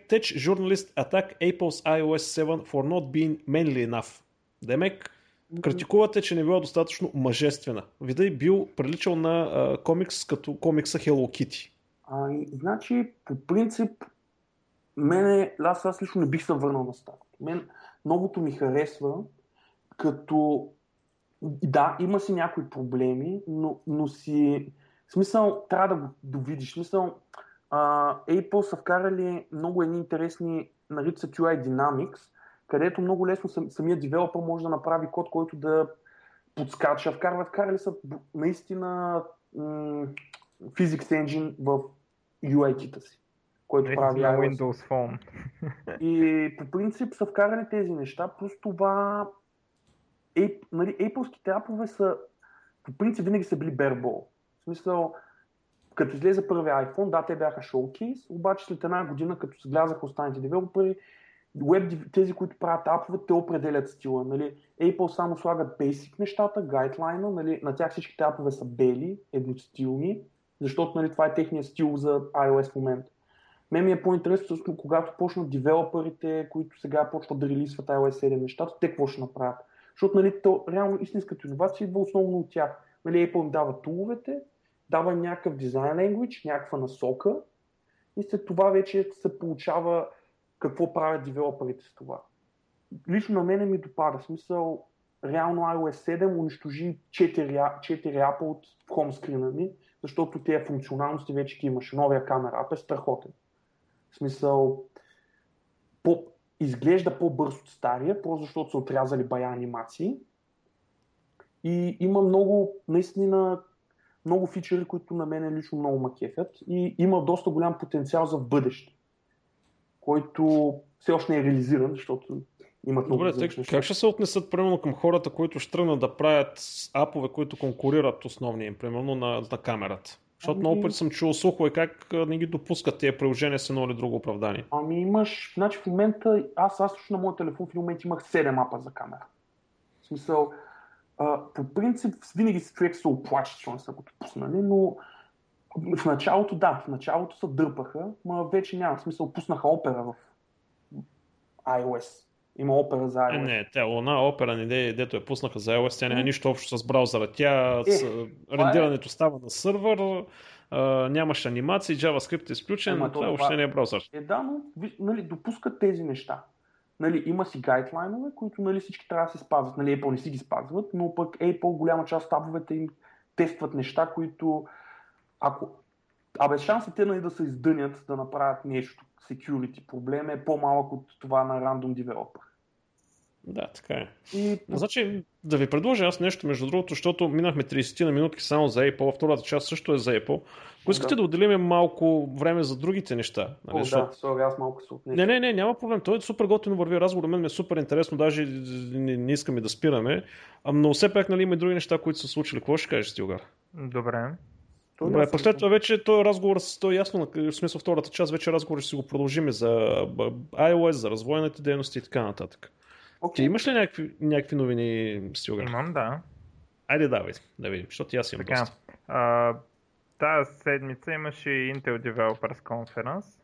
Tech journalist attack Apple's iOS 7 for not being manly enough. Демек, критикувате, че не била достатъчно мъжествена. Вида е бил приличал на а, комикс като комикса Hello Kitty. А, значи, по принцип, мене, аз, аз лично не бих се върнал на старото. Мен новото ми харесва, като да, има си някои проблеми, но, но си... Смисъл, трябва да го довидиш. Смисъл, а, Apple са вкарали много едни интересни, наричат UI Dynamics, където много лесно сам, самия девелопър може да направи код, който да подскача. Вкарват, вкарали са наистина м- Physics Engine в UI-кита си, който Наистина прави iOS. Windows Phone. И по принцип са вкарали тези неща, плюс това Ей- нали, Apple-ските апове са по принцип винаги са били bareball. В смисъл, като излезе първия iPhone, да, те бяха шоукейс, обаче след една година, като се влязаха останалите девелопери, web, тези, които правят апове, те определят стила. Нали. Apple само слагат basic нещата, гайдлайна, нали, на тях всичките апове са бели, едностилни, защото нали, това е техният стил за iOS в момента. Мен ми е по-интересно, когато почнат девелоперите, които сега почват да релисват iOS 7 нещата, те какво ще направят? Защото нали, то, реално истинската иновация идва основно от тях. Нали, Apple им дава туловете, дава някакъв дизайн language, някаква насока и след това вече се получава какво правят девелоперите с това. Лично на мене ми допада. Смисъл, реално iOS 7 унищожи 4, 4 апа от хомскрина ми, защото тези функционалности вече ги имаше. Новия камера ап е страхотен. В смисъл, по, изглежда по-бърз от стария, просто защото са отрязали бая анимации. И има много, наистина, много фичери, които на мен лично много макефят и има доста голям потенциал за бъдеще, който все още не е реализиран, защото имат много Добре, те, как ще се отнесат примерно към хората, които ще тръгнат да правят апове, които конкурират основния им, примерно на, на камерата? Защото много пъти съм чул слухове как не ги допускат тези приложения с едно или друго оправдание. Ами имаш, значи в момента, аз, аз на моят телефон в един момент имах 7 апа за камера. В смисъл, а, по принцип винаги се човек се оплаче, че не са го допуснали, но в началото да, в началото се дърпаха, но вече няма. Смисъл, пуснаха опера в iOS. Има опера за iOS. Не, не, тя луна опера, не, дето я пуснаха за iOS, тя няма нищо общо с браузъра. Тя е, с, рендирането е... става на сървър, а, нямаш анимации, JavaScript е изключен, Ема, това въобще не е браузър. Е, да, но нали, допускат тези неща. Нали, има си гайдлайнове, които нали, всички трябва да се спазват. Нали, Apple не си ги спазват, но пък Apple голяма част от табовете им тестват неща, които ако Абе, шансите те нали, да се издънят да направят нещо, security проблем е по-малък от това на random developer. Да, така е. И... Значи, да ви предложа аз нещо, между другото, защото минахме 30 на минутки само за Apple, втората част също е за Apple. Ако искате да. да отделим малко време за другите неща. Нали, О, защото... да, sorry, аз малко се отнеся. Не, не, не, няма проблем. Той е супер готино върви разговор, мен ми е супер интересно, даже не, не искаме да спираме. Но все пак нали, има и други неща, които са случили. Какво ще кажеш, Стилгар? Добре. Той Добре, пък след това вече този разговор, то е ясно, в смисъл втората част, вече разговор ще си го продължим за iOS, за развойните дейности и така нататък. Okay. Ти имаш ли някакви, някакви новини, Стилгар? Имам, да. Айде давай, да видим, защото аз имам така, доста. А, тази седмица имаше Intel Developers Conference.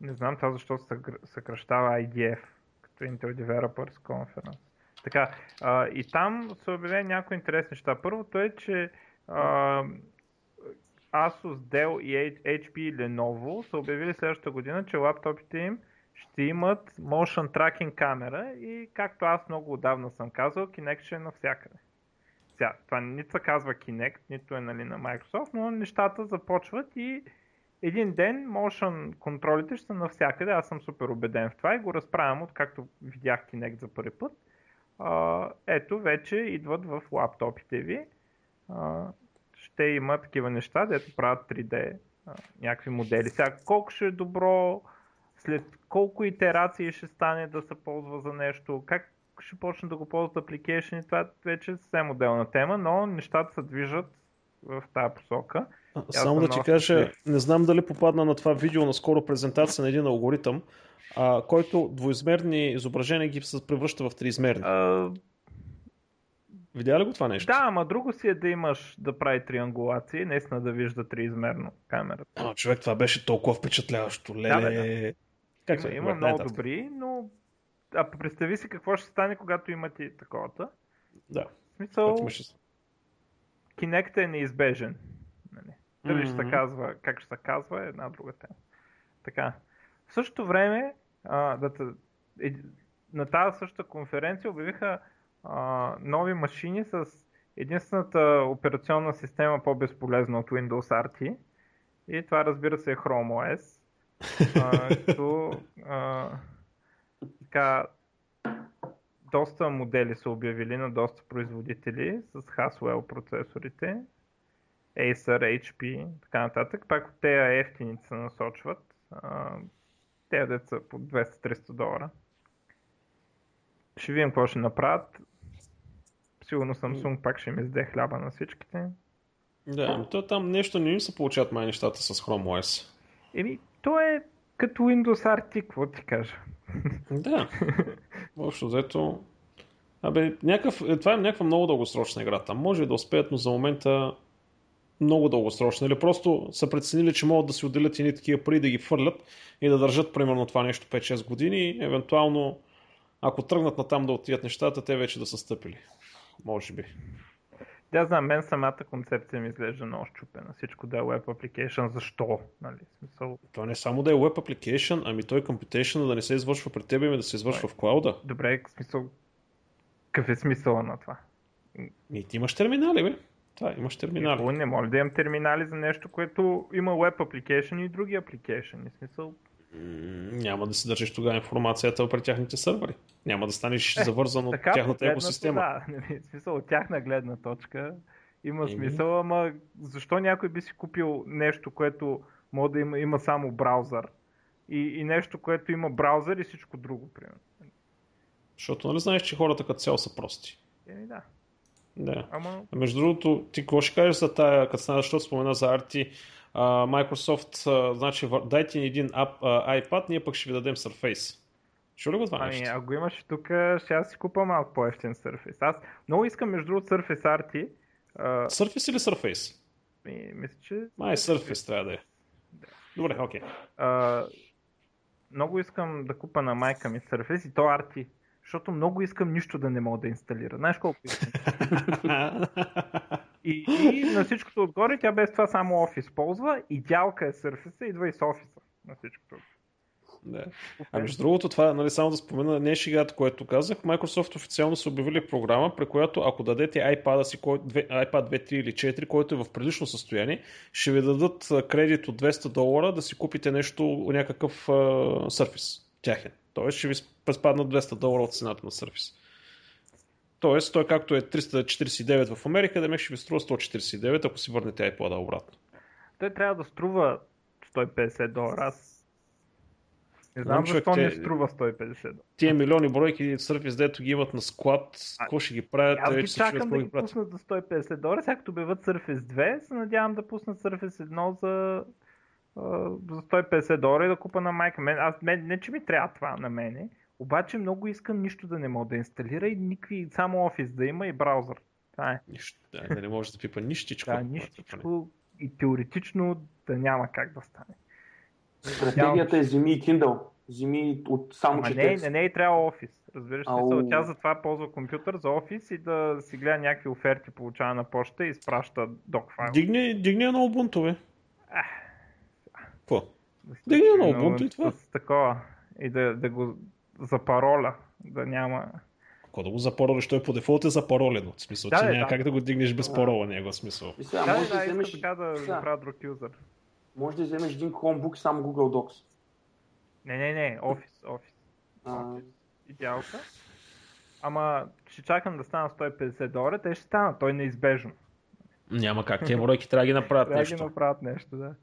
Не знам това защо се съкръщава IDF, като Intel Developers Conference. Така, а, и там се обявява някои интересни неща. Първото е, че а, Asus, Dell и HP и Lenovo са обявили следващата година, че лаптопите им ще имат motion tracking камера и както аз много отдавна съм казал, Kinect ще е навсякъде. Сега, това нито се казва Kinect, нито е нали, на Microsoft, но нещата започват и един ден motion контролите ще са навсякъде. Аз съм супер убеден в това и го разправям от както видях Kinect за първи път. А, ето, вече идват в лаптопите ви. А, ще има такива неща, дето правят 3D а, някакви модели. Сега, колко ще е добро, след колко итерации ще стане да се ползва за нещо, как ще почне да го ползват application, това вече е съвсем отделна тема, но нещата се движат в тази посока. Само да ти кажа, не знам дали попадна на това видео на скоро презентация на един алгоритъм, а, който двоизмерни изображения ги се превръща в триизмерни. А... Видя ли го това нещо? Да, ама друго си е да имаш да прави триангулации, наистина да вижда триизмерно камерата. А, човек, това беше толкова впечатляващо. Леле. Да, да. Как има, има много добри, но а представи си какво ще стане, когато имате таковата. Да. В смисъл, Kinect е неизбежен. Нали? Дали mm-hmm. ще се казва, как ще се казва е една друга тема. Така. В същото време, а, да, е, на тази същата конференция обявиха а, нови машини с единствената операционна система по-безполезна от Windows RT И това разбира се е Chrome OS. А, а, така, доста модели са обявили на доста производители с Haswell процесорите. Acer, HP, така нататък. Пак от тези ефтините се насочват. А, те деца по 200-300 долара. Ще видим какво ще направят. Сигурно Samsung пак ще ми изде хляба на всичките. Да, то там нещо не им се получават май нещата с Chrome OS. Еми, то е като Windows RT, какво ти кажа. Да. Общо взето. Абе, някакъв, е, това е някаква много дългосрочна игра. Там може да успеят, но за момента много дългосрочна. Или просто са преценили, че могат да си отделят едни такива пари да ги фърлят и да държат примерно това нещо 5-6 години и евентуално ако тръгнат на там да отият нещата, те вече да са стъпили. Може би. Да, знам, мен самата концепция ми изглежда много щупена. Всичко да е web application, защо? Нали, смисъл... То не е само да е web application, ами той computation да не се извършва пред тебе, ами да се извършва в клауда. Добре, смисъл... Какъв е смисъла на това? И ти имаш терминали, бе. Да, имаш терминали. Какво, не може да имам терминали за нещо, което има web application и други application. В смисъл, няма да си държиш тогава информацията при тяхните сървъри. Няма да станеш е, завързан от тяхната екосистема. Да, нали, в смисъл от тяхна гледна точка има смисъл, ама защо някой би си купил нещо, което може да има, има само браузър и, и нещо, което има браузър и всичко друго, примерно. Защото нали знаеш, че хората като цяло са прости. Еми да. Да. Ама... Между другото, ти какво ще кажеш за тая, като стана, защото спомена за Арти, Microsoft, значи, дайте ни един iPad, ние пък ще ви дадем Surface. Чу ли го това ами, ако го имаш тук, ще аз си купа малко по-ефтин Surface. Аз много искам, между другото, Surface RT. Uh... Surface или Surface? Ми, мисля, че... Май, Surface трябва да е. Да. Добре, окей. Okay. Uh, много искам да купа на майка ми Surface и то RT. Защото много искам нищо да не мога да инсталира. Знаеш колко искам? И, и на всичкото отгоре тя без това само офис ползва. Идеалка е Surface, идва и с офиса на всичкото. Да. А между другото, това, нали, само да спомена, не е шегата, което казах. Microsoft официално са обявили програма, при която ако дадете iPad, си, iPad 2, 3 или 4, който е в предишно състояние, ще ви дадат кредит от 200 долара да си купите нещо, някакъв uh, Surface тяхен. Тоест ще ви спаднат 200 долара от цената на Surface. Тоест, той както е 349 в Америка, да ще ви струва 149, ако си върнете iPod обратно. Той трябва да струва 150 долара. Аз не знам Нам, защо не струва 150 долара. Тия милиони бройки Surface, дето ги имат на склад, какво ще ги правят? Аз ги чакам да ги пуснат за 150 долара. Сега като обявят Surface 2, се надявам да пуснат Surface 1 за, за 150 долара и да купа на майка. Мен, аз, мен, не че ми трябва това на мене, обаче много искам нищо да не мога да инсталира и никакви, само офис да има и браузър. Това е. Нищо, да, да не може да пипа нищичко. Да, нищичко и теоретично да няма как да стане. Стратегията е зими и Kindle. Зими от само Ама не, не, не, трябва офис. Разбираш ли? Тя затова ползва компютър за офис и да си гледа някакви оферти, получава на почта и изпраща док файл. Дигни, дигни на Ubuntu, бе. Какво? Дигни на Ubuntu и това. С такова. И да, да го за пароля, да няма... Ако да го запаролиш, той по дефолт е запаролено. В смисъл, да, че няма да. как да го дигнеш без да. парола него смисъл. Сега, да, може да, да вземеш... така да направя друг юзър. Може да вземеш един Chromebook само Google Docs. Не, не, не, Office, Office. Office. Идеалка. Ама ще чакам да стана 150 долара, те ще станат, той неизбежно. Няма как, тия бройки трябва да ги направят трябва нещо. Трябва да ги направят нещо, да.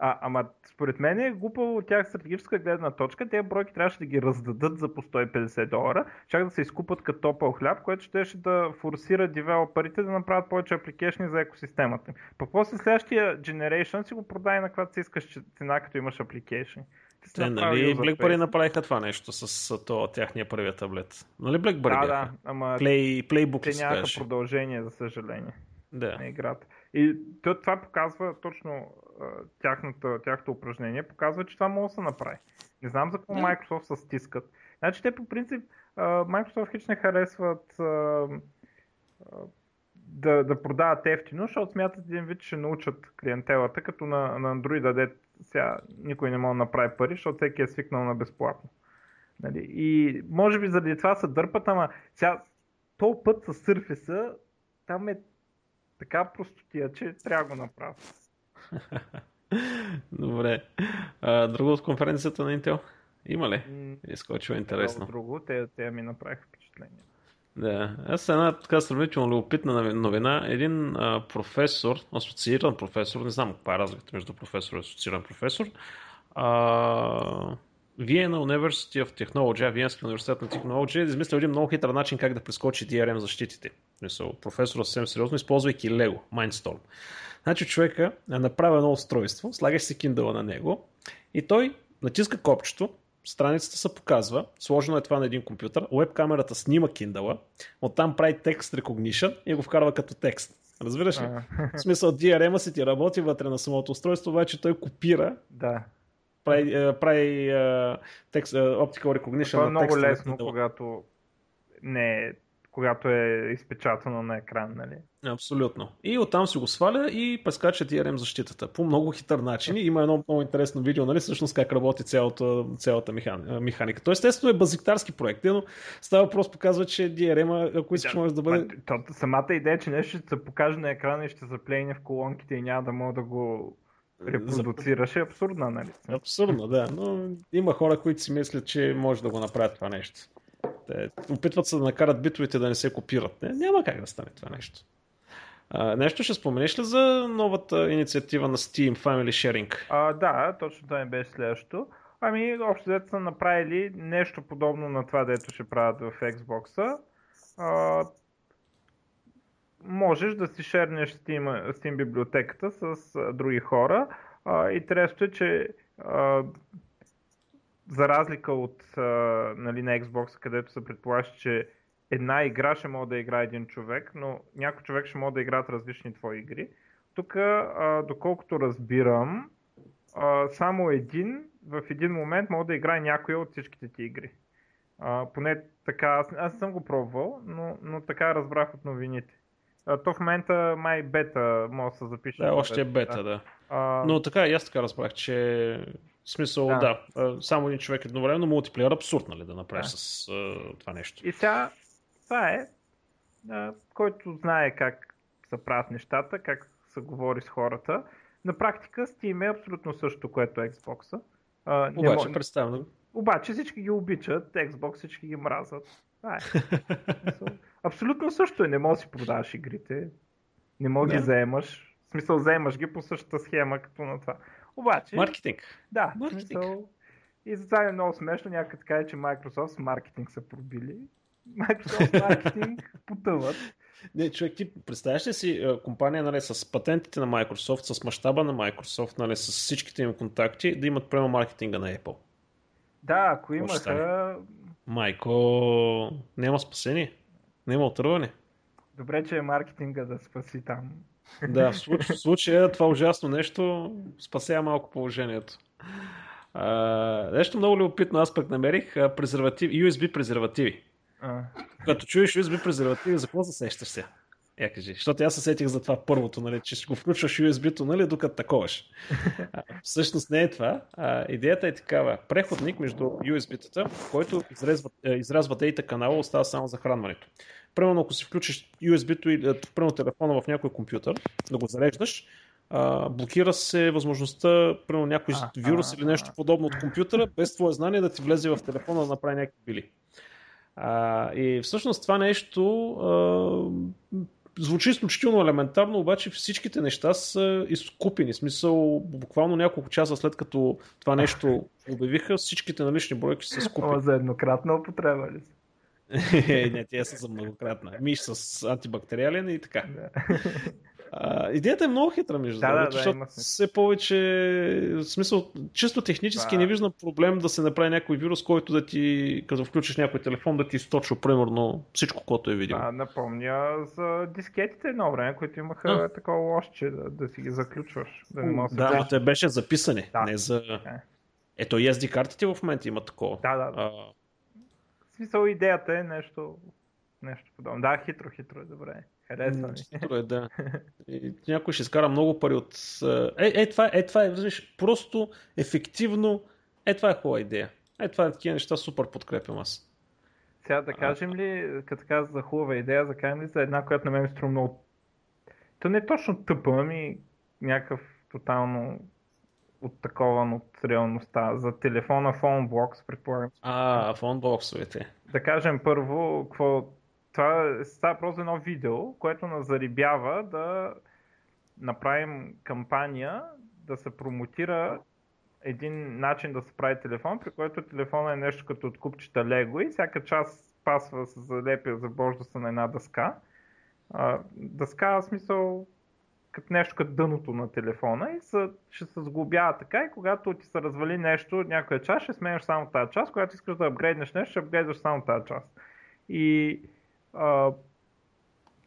А, ама според мен е глупо от тях стратегическа гледна точка. Тези бройки трябваше да ги раздадат за по 150 долара, чак да се изкупат като топъл хляб, което ще да форсира девелоперите да направят повече апликейшни за екосистемата. Пък после следващия generation си го продай на каквато си искаш цена, като имаш апликейшни. Те, нали, BlackBerry направиха това нещо с това тяхния първия таблет. Нали BlackBerry да, да, ама Play, Playbook те нямаха продължение, за съжаление. Да. На играта. И това показва точно тяхното, тяхното упражнение, показва, че това може да се направи. Не знам за какво Microsoft се стискат. Значи те по принцип Microsoft хич не харесват да, да продават ефтино, защото смятат един вид, ще научат клиентелата, като на, на Android даде сега никой не може да направи пари, защото всеки е свикнал на безплатно. Нали? И може би заради това се дърпат, ама сега то път с Surface там е така простотия, че трябва да го направя. Добре. А, друго от конференцията на Intel? Има ли? Изкочва интересно. Друго, те, те ми направиха впечатление. Да, аз една така сравнително любопитна новина. Един а, професор, асоцииран професор, не знам каква е разликата между професор и асоцииран професор, а, Vienna University of Technology, Виенския университет на технология, е измислил един много хитър начин как да прескочи DRM защитите. Мисъл, професора съвсем сериозно, използвайки Lego, Mindstorm. Значи човека направил едно устройство, слагаш си Kindle на него и той натиска копчето, страницата се показва, сложено е това на един компютър, веб камерата снима Kindle, оттам прави текст recognition и го вкарва като текст. Разбираш ли? В смисъл DRM-а си ти работи вътре на самото устройство, обаче той копира да. прави, прави текст, optical recognition Това е на много лесно, когато не е когато е изпечатано на екран, нали? Абсолютно. И оттам си го сваля и прескача DRM защитата. По много хитър начин. Има едно много интересно видео, нали, всъщност как работи цялата, цялата механи- механика. То естествено е базиктарски проект, но става въпрос показва, че DRM, ако искаш, може да бъде... То, самата идея, че нещо ще се покаже на екрана и ще заплейне в колонките и няма да мога да го репродуцираш е абсурдна, нали? Абсурдно, да. Но има хора, които си мислят, че може да го направят това нещо. Те опитват се да накарат битовете да не се копират. Не, няма как да стане това нещо. Нещо ще споменеш ли за новата инициатива на Steam Family Sharing? А, да, точно това ми беше следващото. Ами, общо взето са направили нещо подобно на това, дето ще правят в Xbox. Можеш да си шернеш Steam, Steam библиотеката с а, други хора. А, интересното е, че а, за разлика от а, нали, на Xbox, където се предполага, че една игра ще може да играе един човек, но някой човек ще може да играят различни твои игри. Тук, доколкото разбирам, а, само един в един момент може да играе някоя от всичките ти игри. А, поне така, аз, аз съм го пробвал, но, но така разбрах от новините. А, то в момента май бета може да се запише. Да, още е бета, да. А, Но така и аз така разбрах, че в смисъл, да, Да. да само един човек едновременно мултиплеер абсурд, нали, да направиш Да. с а, това нещо. И сега, това е, а, който знае как се правят нещата, как се говори с хората. На практика Steam е абсолютно същото, което е Xbox. А, Обаче, мо- представено. Обаче всички ги обичат, Xbox всички ги мразят. Това е. Абсолютно също е. Не можеш да си продаваш игрите. Не можеш да ги заемаш. В смисъл, заемаш ги по същата схема, като на това. Обаче, Маркетинг. да, маркетинг. смисъл, и за това е много смешно, някой каже, че Microsoft с маркетинг са пробили. Microsoft маркетинг потъват. Не, човек, ти представяш ли си компания нали, с патентите на Microsoft, с мащаба на Microsoft, нали, с всичките им контакти, да имат прямо маркетинга на Apple? Да, ако имаха... Майко, няма спасение. Няма отърване. Добре, че е маркетинга да спаси там. Да, в случ- в случая това ужасно нещо спасява малко положението. А, нещо много любопитно, аз пък намерих презерватив, USB презервативи. А, Като чуеш USB презервативи, за какво се сещаш се? Я кажи, защото аз се сетих за това първото, нали, че ще го включваш USB-то, нали, докато таковаш. А, всъщност не е това. А, идеята е такава. Преходник между USB-тата, който изрезва, е, изрязва дейта канала, остава само захранването. Примерно, ако си включиш USB-то или е, примерно телефона в някой компютър, да го зареждаш, а, блокира се възможността, примерно някой вирус или нещо подобно от компютъра, без твое знание да ти влезе в телефона да направи някакви били. А, и всъщност това нещо а, звучи изключително елементарно, обаче всичките неща са изкупени. Смисъл, буквално няколко часа след като това нещо обявиха, всичките налични бройки са Ама скупени. за еднократна употреба ли са? не, те са за многократна. Миш с антибактериален и така. Да. А, идеята е много хитра, между Да, да, другото, да, защото има смисъл. все повече, в смисъл, чисто технически Това- не виждам проблем да се направи някой вирус, който да ти, като включиш някой телефон, да ти източва примерно всичко, което е видимо. А, напомня за дискетите едно време, които имаха А. такова лошче да, да си ги заключваш. Да не можеш да, да, те беше записане, Да. не за... Така е. Ето и SD картите в момента имат такова. да, да, да. А, В смисъл идеята е нещо, нещо подобно. Да, хитро, хитро е добре. Харесва ми. е, да. И някой ще изкара много пари от... Е, е, това, е, това е, виждаш, просто ефективно. Е, това е хубава идея. Е, това е такива неща, супер подкрепям аз. Сега да кажем ли, като каза за хубава идея, да кажем ли за една, която на мен ми струва много... То не е точно тъпа, ами някакъв тотално оттакован от реалността. За телефона PhoneBox, предполагам. А, фонбоксовете. Да кажем първо, какво... това става просто едно видео, което нас зарибява да направим кампания да се промотира един начин да се прави телефон, при който телефона е нещо като от купчета Лего и всяка част пасва се залепя, забожда се на една дъска. А, дъска в смисъл като нещо като дъното на телефона и са, ще се сглобява така и когато ти се развали нещо, някоя част, ще сменяш само тази част, когато искаш да апгрейднеш нещо, ще апгрейдваш само тази част. И а,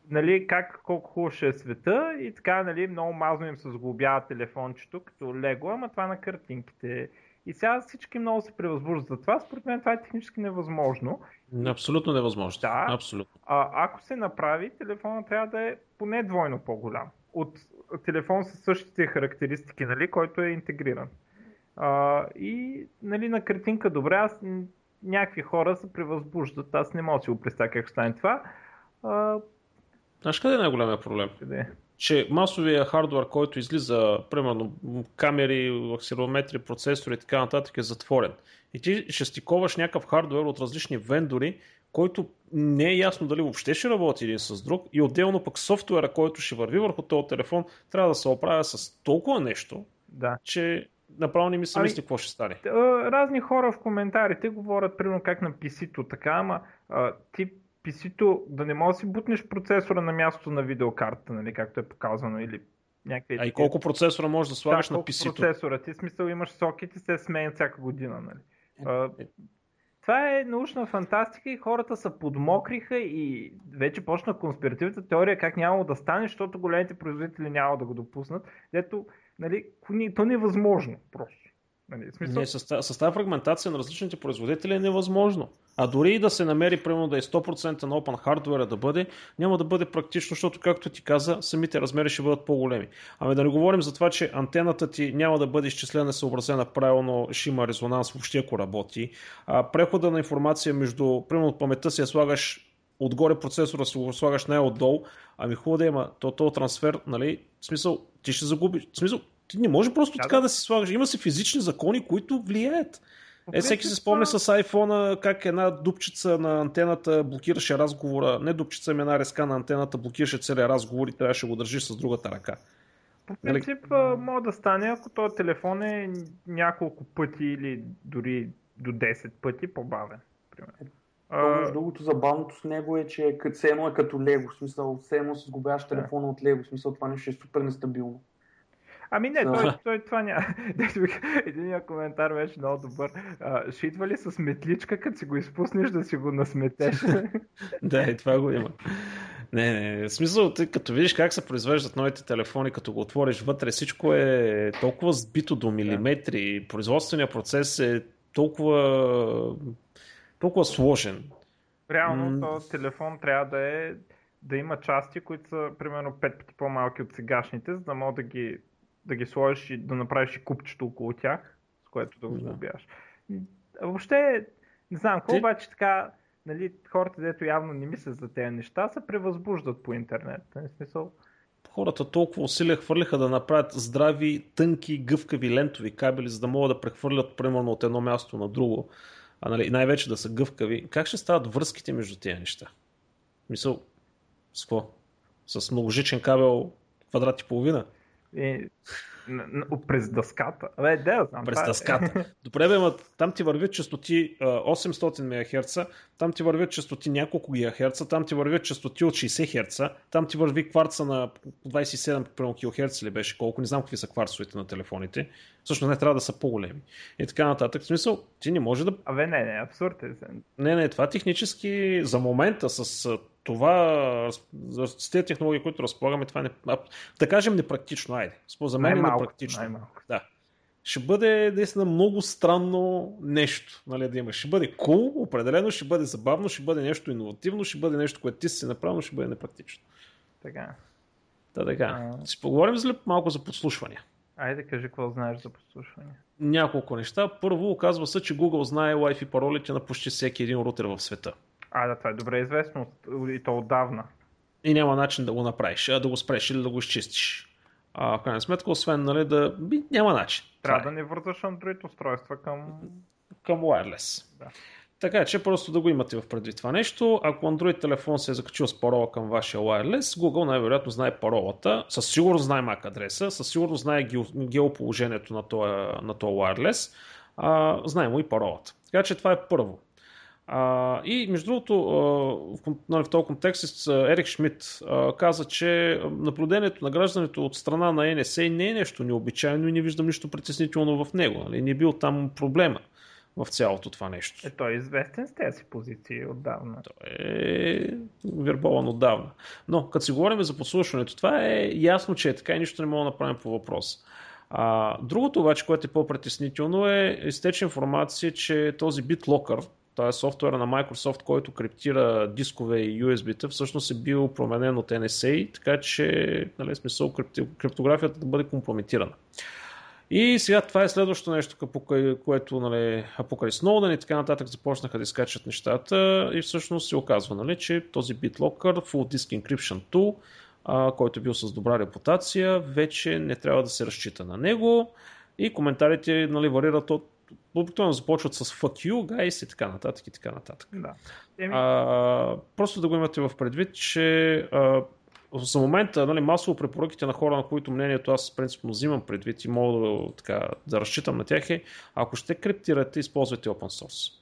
нали, как, колко хубаво ще е света и така, нали, много мазно им се сглобява телефончето като лего, ама това на картинките. И сега всички много се превъзбуждат за това. Според мен това е технически невъзможно. Абсолютно невъзможно. Да. Абсолютно. А, ако се направи, телефона трябва да е поне двойно по-голям от телефон с същите характеристики, нали, който е интегриран. А, и нали, на картинка добре, аз някакви хора се превъзбуждат, аз не мога да си го представя как стане това. А, Знаеш къде е най-големия проблем? къде? че масовия хардвер, който излиза, примерно камери, акселерометри, процесори и така нататък е затворен. И ти ще стиковаш някакъв хардвер от различни вендори, който не е ясно дали въобще ще работи един с друг и отделно пък софтуера, който ще върви върху този телефон, трябва да се оправя с толкова нещо, Да. че направо не ми се Ами, мисли какво ще стане. Разни хора в коментарите говорят, примерно как на PC-то така, ама а, ти PC-то да не можеш да си бутнеш процесора на мястото на видеокартата, нали, както е показано, или някакви... А и колко процесора можеш да слагаш да, на PC-то? процесора? Ти смисъл имаш сокет и се сменят всяка година, нали? А, е. това е научна фантастика и хората се подмокриха и вече почна конспиративната теория как нямало да стане, защото големите производители няма да го допуснат. Дето, нали, то не е възможно просто. Нали, смисъл, Не, с, с тази фрагментация на различните производители е невъзможно. А дори и да се намери, примерно да е 100% на open hardware да бъде, няма да бъде практично, защото, както ти каза, самите размери ще бъдат по-големи. Ами да не говорим за това, че антената ти няма да бъде изчислена, съобразена правилно, ще има резонанс въобще ако работи. А, прехода на информация между, примерно от паметта си я слагаш отгоре процесора си го слагаш най-отдолу, ами хубаво да има то, то трансфер, нали, в смисъл, ти ще загубиш, в смисъл, ти не може просто Да, така да. си слагаш. Има си физични закони, които влияят. Е, всеки се спомня с iPhone как една дупчица на антената блокираше разговора. Не дупчица, ами една резка на антената блокираше целият разговор и трябваше да го държиш с другата ръка. По Нали? принцип а, може да стане, ако този телефон е няколко пъти или дори до 10 пъти по-бавен. примерно. То, А, между другото, забавното с него е, че все едно е като лего, в смисъл, все едно си сгубяваш телефона от лего, в смисъл това нещо е супер нестабилно. Ами не, Да. той, той това няма. Единият коментар беше много добър. А, ще идва ли с метличка, като си го изпуснеш да си го насметеш? Да, и това го има. Не, не, в смисъл, ти като видиш как се произвеждат новите телефони, като го отвориш вътре, всичко е толкова сбито до милиметри, производственият процес е толкова, толкова сложен. Реално, М. този телефон трябва да е да има части, които са примерно 5 пъти по-малки от сегашните, за да мога да ги, да ги сложиш и да направиш и купчето около тях, с което да го Да. сглобяш. А Въобще, не знам, какво Ти- обаче така, нали, хората, дето явно не мислят за тези неща, се превъзбуждат по интернет. В смисъл, Хората толкова усилия хвърляха да направят здрави, тънки, гъвкави лентови кабели, за да могат да прехвърлят примерно от едно място на друго. А нали, най-вече да са гъвкави. Как ще стават връзките между тези неща? Мисъл, с какво? С многожичен кабел квадрат и половина? н- през дъската. Абе, да, я знам. През е- дъската. Добре, бе, ма, там ти вървят частоти а, 800 МГц, там ти вървят частоти няколко ГГц, там ти вървят частоти от 60 Хц, там ти върви кварца на 27 примерно, килохерц ли беше, колко, не знам какви са кварцовете на телефоните. Всъщност не трябва да са по-големи. И така нататък. В смисъл, ти не може да Абе, не, не, абсурд е. не, не, това технически за момента с това, с- тези технологии, които разполагаме, това не, а, да кажем непрактично, айде. За мен е непрактично. най-малко. Да. Ще бъде наистина много странно нещо, нали, да има. Ще бъде cool, определено, ще бъде забавно, ще бъде нещо иновативно, ще бъде нещо, което ти си направил, ще бъде непрактично. Така. Та така. А. Си поговорим за малко за подслушвания. Айде, кажи какво знаеш за подслушване. Няколко неща. Първо, оказва се, че Google знае Wi-Fi паролите на почти всеки един рутер в света. А, да, това е добре известно и то отдавна. И няма начин да го направиш, а да го спреш или да го изчистиш. А, в крайна сметка, освен нали, да... Би, няма начин. Трябва да не вързваш Android устройства към... Към wireless. Да. Така че просто да го имате в предвид това нещо. Ако Android телефон се е закачил с парола към вашия wireless, Google най-вероятно знае паролата, със сигурност знае MAC адреса, със сигурност знае геоположението на този, на този wireless, а, знае му и паролата. Така че това е първо. А, и между другото, в, нали, в този контекст Ерик Шмидт каза, че наблюдението на гражданите от страна на NSA не е нещо необичайно и не виждам нищо притеснително в него. Нали? Не е бил там проблема в цялото това нещо. Е, той е известен с тези позиции отдавна. Той е вербован отдавна. Но, като си говорим за подслушването, това е ясно, че е така и нищо не мога да направим по въпрос. А, другото обаче, което е по-притеснително е изтече информация, че този BitLocker, т.е. софтуера на Microsoft, който криптира дискове и USB-та, всъщност е бил променен от NSA, така че нали, смисъл криптографията да бъде компрометирана. И сега това е следващото нещо, което нали, покрай Snowden и така нататък започнаха да изкачат нещата и всъщност се оказва, нали, че този BitLocker Full Disk Encryption Tool, а, който е бил с добра репутация, вече не трябва да се разчита на него и коментарите нали, варират от обикновено започват с fuck you, guys и така нататък и така нататък. Да. А, просто да го имате в предвид, че а, за момента нали, масово препоръките на хора, на които мнението аз принципно взимам предвид и мога да, така, да разчитам на тях е, ако ще криптирате, използвайте open source.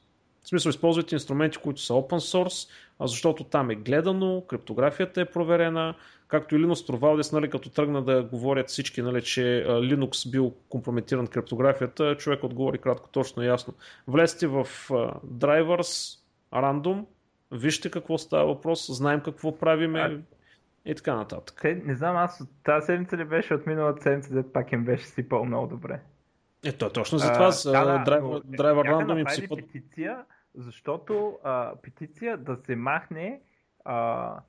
В смисъл, използвайте инструменти, които са open source, защото там е гледано, криптографията е проверена, както и Linus Torvalds, нали, като тръгна да говорят всички, нали, че Linux бил компрометиран криптографията, човек отговори кратко, точно и ясно. Влезте в drivers, random, вижте какво става въпрос, знаем какво правиме, и така нататък. Те, не знам, аз тази седмица ли беше от миналата седмица, дет пак им беше сипал много добре. Ето, е точно за това с да, драйвер, драйвер рандом им сипат. петиция, защото а, петиция да се махне а,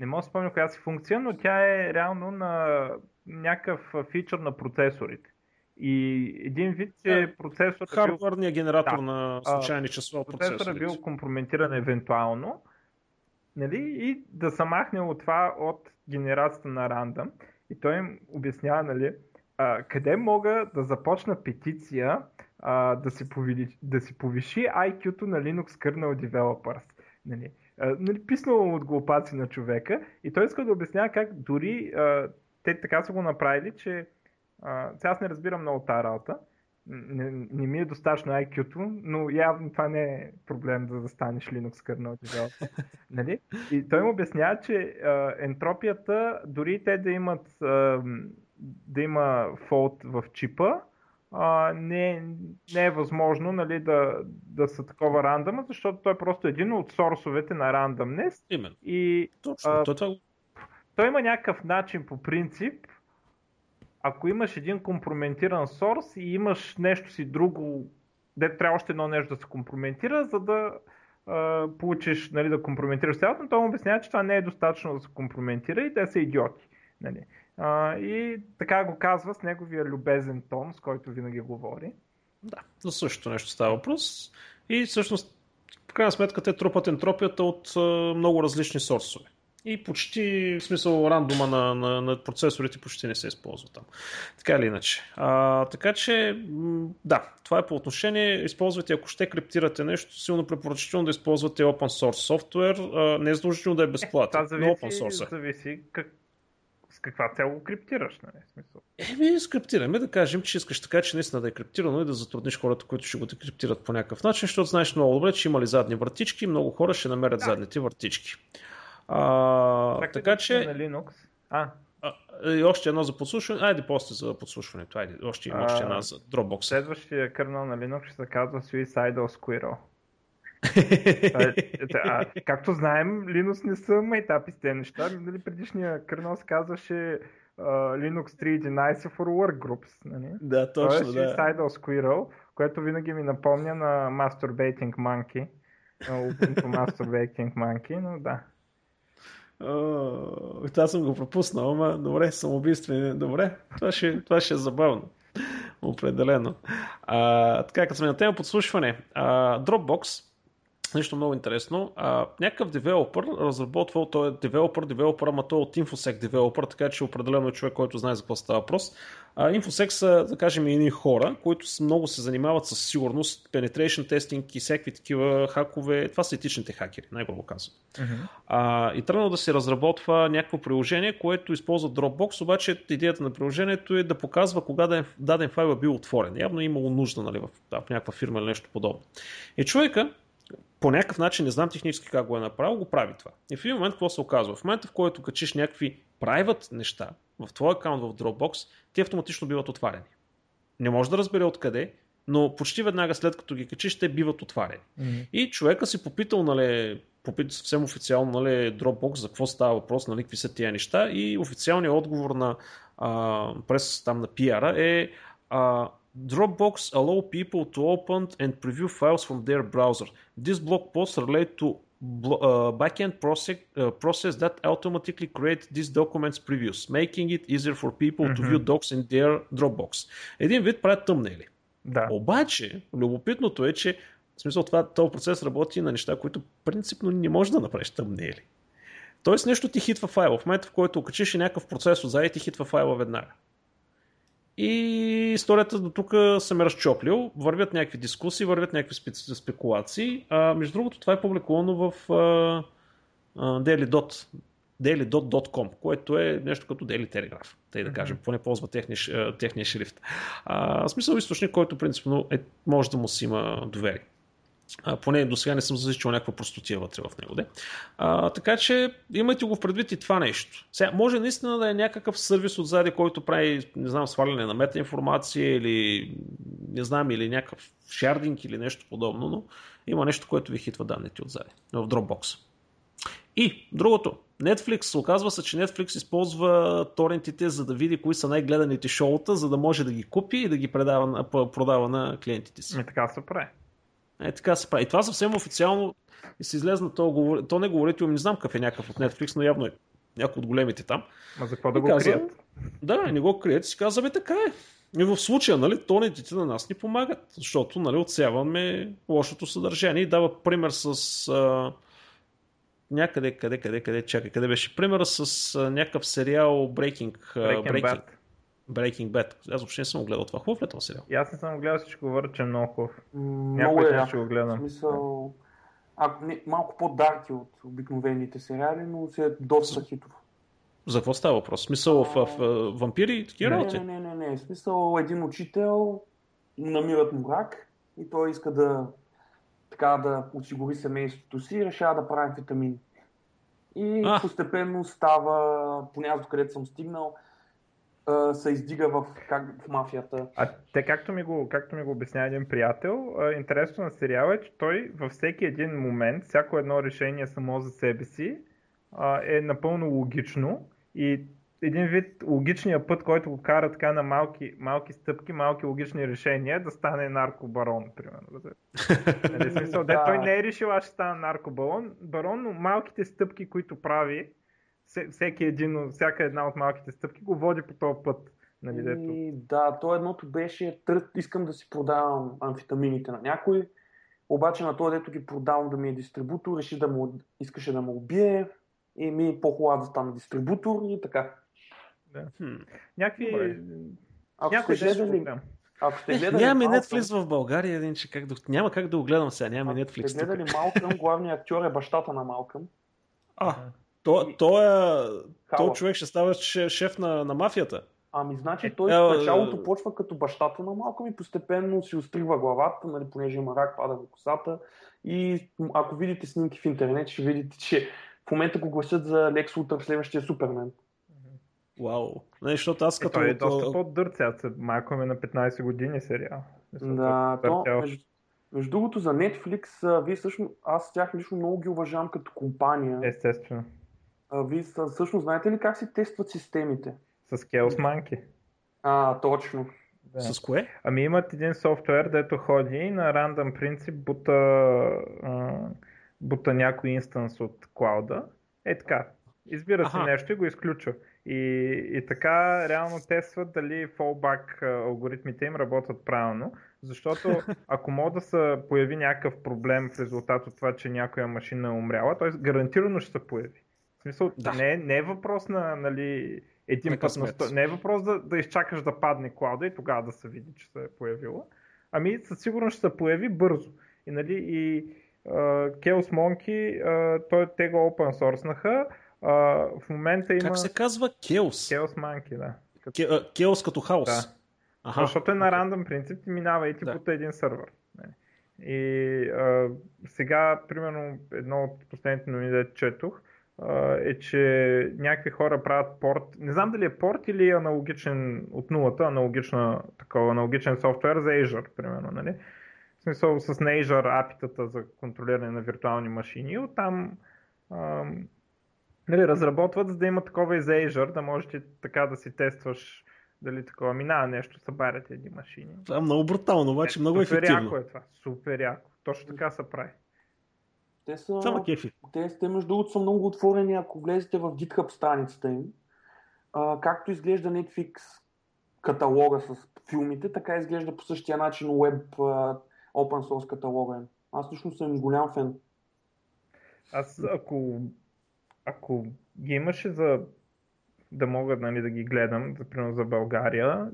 не мога да спомня коя си функция, но тя е реално на някакъв фичър на процесорите. И един вид, че процесорът. Хардварният бил... генератор да, на случайни числа от процесора. Процесорът е бил компрометиран евентуално нали, и да се махне от това от генерацията на рандъм. И той им обяснява, нали, а, къде мога да започна петиция а, да, си повели, да си повиши IQ-то на Linux Kernel Developers. Нали, а, нали, писнало от глупаци на човека и той иска да обяснява как дори а, те така са го направили, че а, сега аз не разбирам много тази работа, не, не ми е достатъчно IQ-то, но явно това не е проблем да застанеш Linux kernel developer. нали? И той му обяснява, че а, ентропията, дори те да имат а, да има фолт в чипа, а, не, не е възможно нали, да, да са такова рандъма, защото той е просто един от сорсовете на рандъмнес. Именно. И, Точно. А, това... Той има някакъв начин по принцип, ако имаш един компрометиран сорс и имаш нещо си друго, де трябва още едно нещо да се компрометира, за да а, получиш, нали, да компрометираш цялото, но той му обяснява, че това не е достатъчно да се компрометира и те са идиоти. Нали. А, и така го казва с неговия любезен тон, с който винаги говори. Да, за същото нещо става въпрос. И всъщност, в крайна сметка, те трупат ентропията от а, много различни сорсове и почти, в смисъл, рандома на, на, на процесорите почти не се използва там. Така или иначе. А, така че, да, това е по отношение. Използвайте, ако ще криптирате нещо, силно препоръчително да използвате open source софтуер. Не е задължително да е безплатен, е, но open source. Зависи как, с каква цел го криптираш, нали? Смисъл. Еми, скриптираме да кажем, че искаш така, че наистина да е криптирано и да затрудниш хората, които ще го декриптират по някакъв начин, защото знаеш много добре, че има ли задни вратички и много хора ще намерят да. задните вратички. А, така, така че... На Linux. А. а. И още едно за подслушване. Айде после за подслушването. Айде, още има още една за Dropbox. Следващия кърнал на Linux ще се казва Suicidal Squirrel. А, както знаем, Linux не са майтапи с тези неща. Нали, предишния кърнал се казваше uh, Linux 3.11 for Workgroups. Нали? Да, точно, Той е Suicidal Squirrel, което винаги ми напомня на Masturbating Monkey. Ubuntu Masturbating Monkey, но да. Това съм го пропуснал, ама добре, самоубийствен. Добре, това ще, това ще е забавно. Определено. А, така, като сме на тема подслушване, а, Dropbox нещо много интересно. А, някакъв девелопър разработвал, той е девелопър, девелопър, ама той е от InfoSec девелопър, така че определено е човек, който знае за какво става въпрос. А, InfoSec са, да кажем, едни хора, които много се занимават с сигурност, penetration testing и всякакви такива хакове. Това са етичните хакери, най-грубо казвам. Uh-huh. А, и тръгнал да се разработва някакво приложение, което използва Dropbox, обаче идеята на приложението е да показва кога даден, даден файл е бил отворен. Явно е имало нужда нали, в, в някаква фирма или нещо подобно. И човека по някакъв начин, не знам технически как го е направил, го прави това. И в един момент какво се оказва? В момента, в който качиш някакви private неща в твой аккаунт в Dropbox, те автоматично биват отварени. Не може да разбере откъде, но почти веднага след като ги качиш, те биват отварени. Mm-hmm. И човека си попитал, нали, попитал съвсем официално, нали, Dropbox за какво става въпрос, нали, какви са тия неща и официалният отговор на а, през там на PR е а, Dropbox allow people to open and preview files from their browser. This blog post relate to uh, backend process, uh, process that automatically create these documents previews, making it easier for people mm-hmm. to view docs in their Dropbox. Един вид правят тъмнели. Да. Обаче, любопитното е, че в смисъл това, този процес работи на неща, които принципно не може да направиш тъмнели. Тоест нещо ти хитва файла. В момента, в който окачиш някакъв процес отзади, ти хитва файла веднага. И историята до тук съм разчоплил. Вървят някакви дискусии, вървят някакви спекулации. А, между другото, това е публикувано в а, а, daily.com, daily.com, което е нещо като Daily Telegraph, тъй да кажем, поне ползва техния, техния шрифт. А, смисъл източник, който принципно е, може да му си има доверие. А, поне до сега не съм засичал някаква простотия вътре в него. Де. А, така че имайте го в предвид и това нещо. Сега, може наистина да е някакъв сервис отзади, който прави, не знам, сваляне на метаинформация или не знам, или някакъв шардинг или нещо подобно, но има нещо, което ви хитва данните отзади в Dropbox. И другото, Netflix, оказва се, че Netflix използва торентите, за да види кои са най-гледаните шоута, за да може да ги купи и да ги предава, продава на клиентите си. И така се прави. Е, така се прави. И това съвсем официално и се излезна, то, то не говорите, не знам какъв е някакъв от Netflix, но явно е някой от големите там. А за какво да го каза, крият? Да, не го крият и си казва, бе така е. И в случая, нали, тонетите на нас ни помагат, защото нали, отсяваме лошото съдържание. И дава пример с а, някъде, къде, къде, къде, чакай, къде беше примера с а, някакъв сериал Breaking, Breaking, Breaking. Bad. Breaking Bad. Аз въобще не съм гледал това. Хубав ли е този сериал? И аз не съм гледал, всичко говоря, че е много хубав. Много е, ще го гледам. В смисъл, а, не, малко по-дарки от обикновените сериали, но се е доста хитов. За какво става въпрос? Смисъл в, в, в вампири и такива работи? Не, не, не, не, не. Смисъл един учител намират му рак и той иска да така да осигури семейството си и решава да прави витамини. И а. постепенно става, поне аз където съм стигнал, се издига в, как, в мафията. А те, както ми го, както ми го обясня един приятел, интересно на сериала е, че той във всеки един момент, всяко едно решение само за себе си е напълно логично и един вид логичния път, който го кара така на малки, малки стъпки, малки логични решения, да стане наркобарон, примерно. нали, смисъл, да. той не е решил, аз ще стана наркобарон, барон, но малките стъпки, които прави, всеки един, всяка една от малките стъпки го води по този път. Нали, дето... И, да, то едното беше, търт, искам да си продавам амфетамините на някой, обаче на този, дето ги продавам да ми е дистрибутор, реши да му, искаше да ме убие и ми е по-хубаво да стана дистрибутор и така. Да. Хм. Някакви... Ако Някой сте гледали, ако сте гледали Нямаме Netflix в България, един, че как да... няма как да го гледам сега, нямаме Netflix. Ако сте гледали Малкъм, главният актьор е бащата на Малкъм. А, то, то, е, то човек ще става шеф на, на мафията. Ами, значи той е, в началото почва като бащата на малко и постепенно си острива главата, нали, понеже има рак, пада в косата. И ако видите снимки в интернет, ще видите, че в момента го гласят за Лекс Лутър, следващия Супермен. Вау. Не, защото аз като... Е, той е доста по-дърт сега. Малко е на 15 години сериал. Да, то, между, между другото за Netflix, вие всъщност, аз тях лично много ги уважавам като компания. Естествено. А, вие всъщност знаете ли как се тестват системите? С Chaos Monkey. А, точно. Да. С кое? Ами имат един софтуер, дето ходи на рандъм принцип, бута, а, бута някой инстанс от клауда. Е така. Избира си нещо и го изключва. И, и така реално тестват дали фолбак алгоритмите им работят правилно, Защото ако мога да се появи някакъв проблем в резултат от това, че някоя машина е умряла, т.е. гарантирано ще се появи. Смисъл, да. не, е, не е въпрос на нали, един На път на сто... Не е въпрос да, да изчакаш да падне клауда и тогава да се види, че се е появила. Ами със сигурност ще се появи бързо. И, нали, и uh, Chaos Monkey, uh, той, те го open source-наха. Uh, в момента има... Как се казва? Келс. Chaos Monkey, да. А, Келс като хаос. Да. Аха. Защото е на рандъм принцип и минава и ти Да. под един сървър. И а, сега, примерно, едно от последните новини, да четох, а, е, че някакви хора правят порт. Не знам дали е порт или е аналогичен от нулата, аналогична, такова, аналогичен софтуер за Azure, примерно. Нали? В смисъл с на Azure апитата за контролиране на виртуални машини. И Оттам а, нали, разработват, за да има такова и за Azure, да можеш ти така да си тестваш дали такова минава нещо, събаряте едни машини. Това е много брутално, обаче много Супер ефективно. яко е това, супер яко. Точно така се прави. Те са... Ма кефи. Те, те между другото са много отворени, ако влезете в GitHub страницата им. А, както изглежда Netflix каталога с филмите, така изглежда по същия начин Web а, Open Source каталога им. Аз лично съм голям фен. Аз ако, ако ги имаше за да мога нали, да ги гледам, за, примерно за България,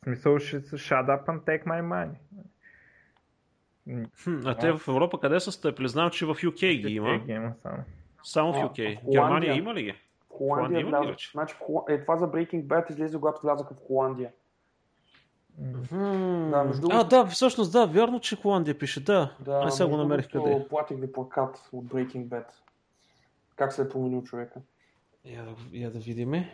в смисъл ще се shut up and take my money. Хм, а те в Европа къде са стъпили? Знам, че в UK ги има. Ги има само. Само в А, UK. в Холандия. Германия има ли ги? В Холандия Холандия има ли влязох. вече? Значи, в е, това за Breaking Bad излезе, когато влязаха в Холандия. Хм. Да, между А, да, всъщност да, вярно, че Холандия пише, да. Да, а сега го намерих къде. Платих ви плакат от Breaking Bad. Как се е променил човека. Я да, я да видиме.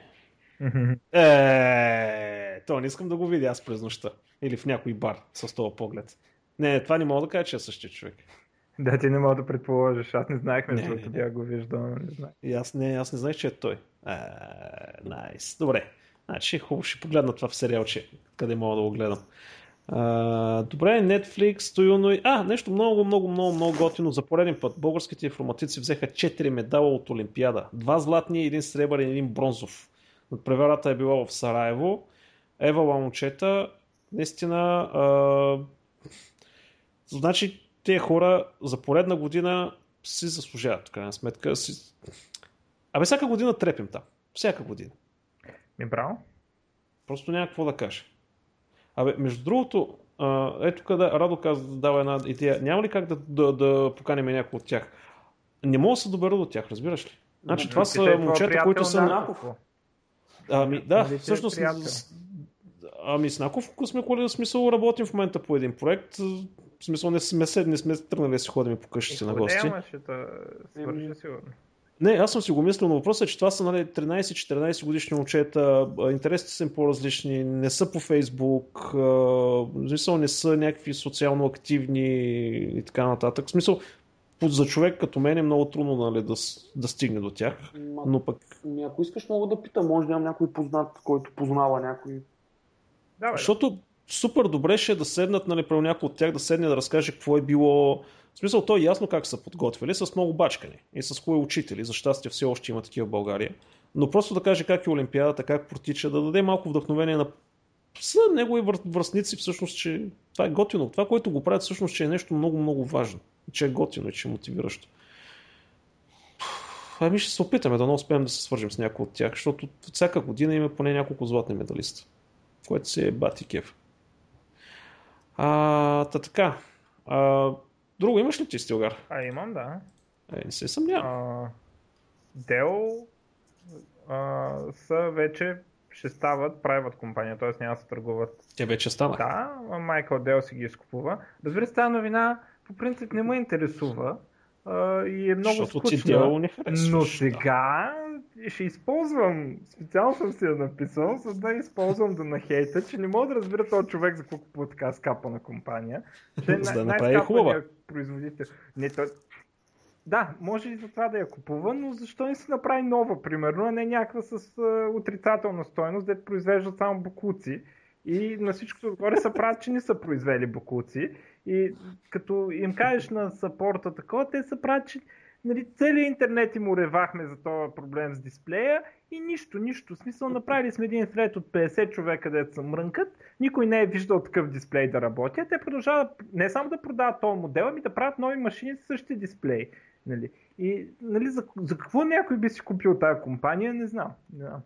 Е, то не искам да го видя аз през нощта. Или в някой бар с този поглед. Не, това не мога да кажа, че е същия човек. Да, ти не мога да предположиш. Аз не знаех между другото, да го виждам, не знаех. И аз не, аз не знаех, че е той. Е, Найс. Добре. Значи хубаво ще погледна това в сериалче, къде мога да го гледам. А, добре, Netflix, Тоюно и... А, нещо много, много, много, много готино. За пореден път българските информатици взеха 4 медала от Олимпиада. Два златни, един сребърен и един бронзов. Надпреварата е била в Сараево. Ева момчета, наистина... А... Значи, тези хора за поредна година си заслужават, в крайна сметка. Си... Абе, всяка година трепим там. Всяка година. Ми браво. Просто няма какво да кажа. Абе, между другото, а, ето къде Радо каза, дава една идея. Няма ли как да, да, да поканим някой от тях? Не мога да се добера до тях, разбираш ли? Значи, това са е момчета, които са... на- на- Ами, да, Нали е всъщност... Ами с Наков сме коли, в смисъл работим в момента по един проект. В смисъл не сме, се, не сме тръгнали да си ходим по къщите на гости. Ще те свърши сигурно. Не, аз съм си го мислил, но въпросът е, че това са нали, 13-14 годишни момчета, интересите са им по-различни, не са по Фейсбук, в смисъл не са някакви социално активни и така нататък. В смисъл, за човек като мен е много трудно нали, да, да стигне до тях, Ма, но пък Ми, ако искаш, мога да питам. Може да имам някой познат, който познава някой. Давай, Защото супер добре ще е да седнат, нали, при някой от тях да седне да разкаже какво е било. В смисъл, то е ясно как са подготвили, с много бачкани и с хубави учители. За щастие все още има такива в България. Но просто да каже как е Олимпиадата, как протича, да даде малко вдъхновение на са негови връстници, всъщност, че това е готино. Това, което го правят, всъщност, че е нещо много, много важно. Че е готино и че е мотивиращо. Ами ще се опитаме да не успеем да се свържем с някой от тях, защото всяка година има поне няколко златни медалиста което си е бати кеф. А, та така. А, друго имаш ли ти Стилгар? А, имам, да. Е, не се съмнявам. А, са вече ще стават private компания, т.е. няма да се търгуват. Те вече стана. Да, Майкъл Дел си ги изкупува. Разбира се, тази новина по принцип не ме интересува а, и е много Защото ти скучна. дело не харесваш. Но сега ще използвам, специално съм си я написал, за да използвам да нахейта, че не мога да разбира този човек за какво купува така скапана компания. Че е За да направи хубава. производител. Не, той... Да, може и за това да я купува, но защо не си направи нова, примерно, а не някаква с а, отрицателна стойност, дето произвеждат само букуци. И на всичкото отгоре са правят, че не са произвели букуци. И като им кажеш на сапорта такова, те са правят, че нали, целият интернет им уревахме за този проблем с дисплея и нищо, нищо. В смисъл, направили сме един сред от 50 човека, да се мрънкат, никой не е виждал такъв дисплей да работи, те продължават не само да продават този модел, ами да правят нови машини с същия дисплей. Нали. И нали, за, за какво някой би си купил тази компания, не знам. Знам.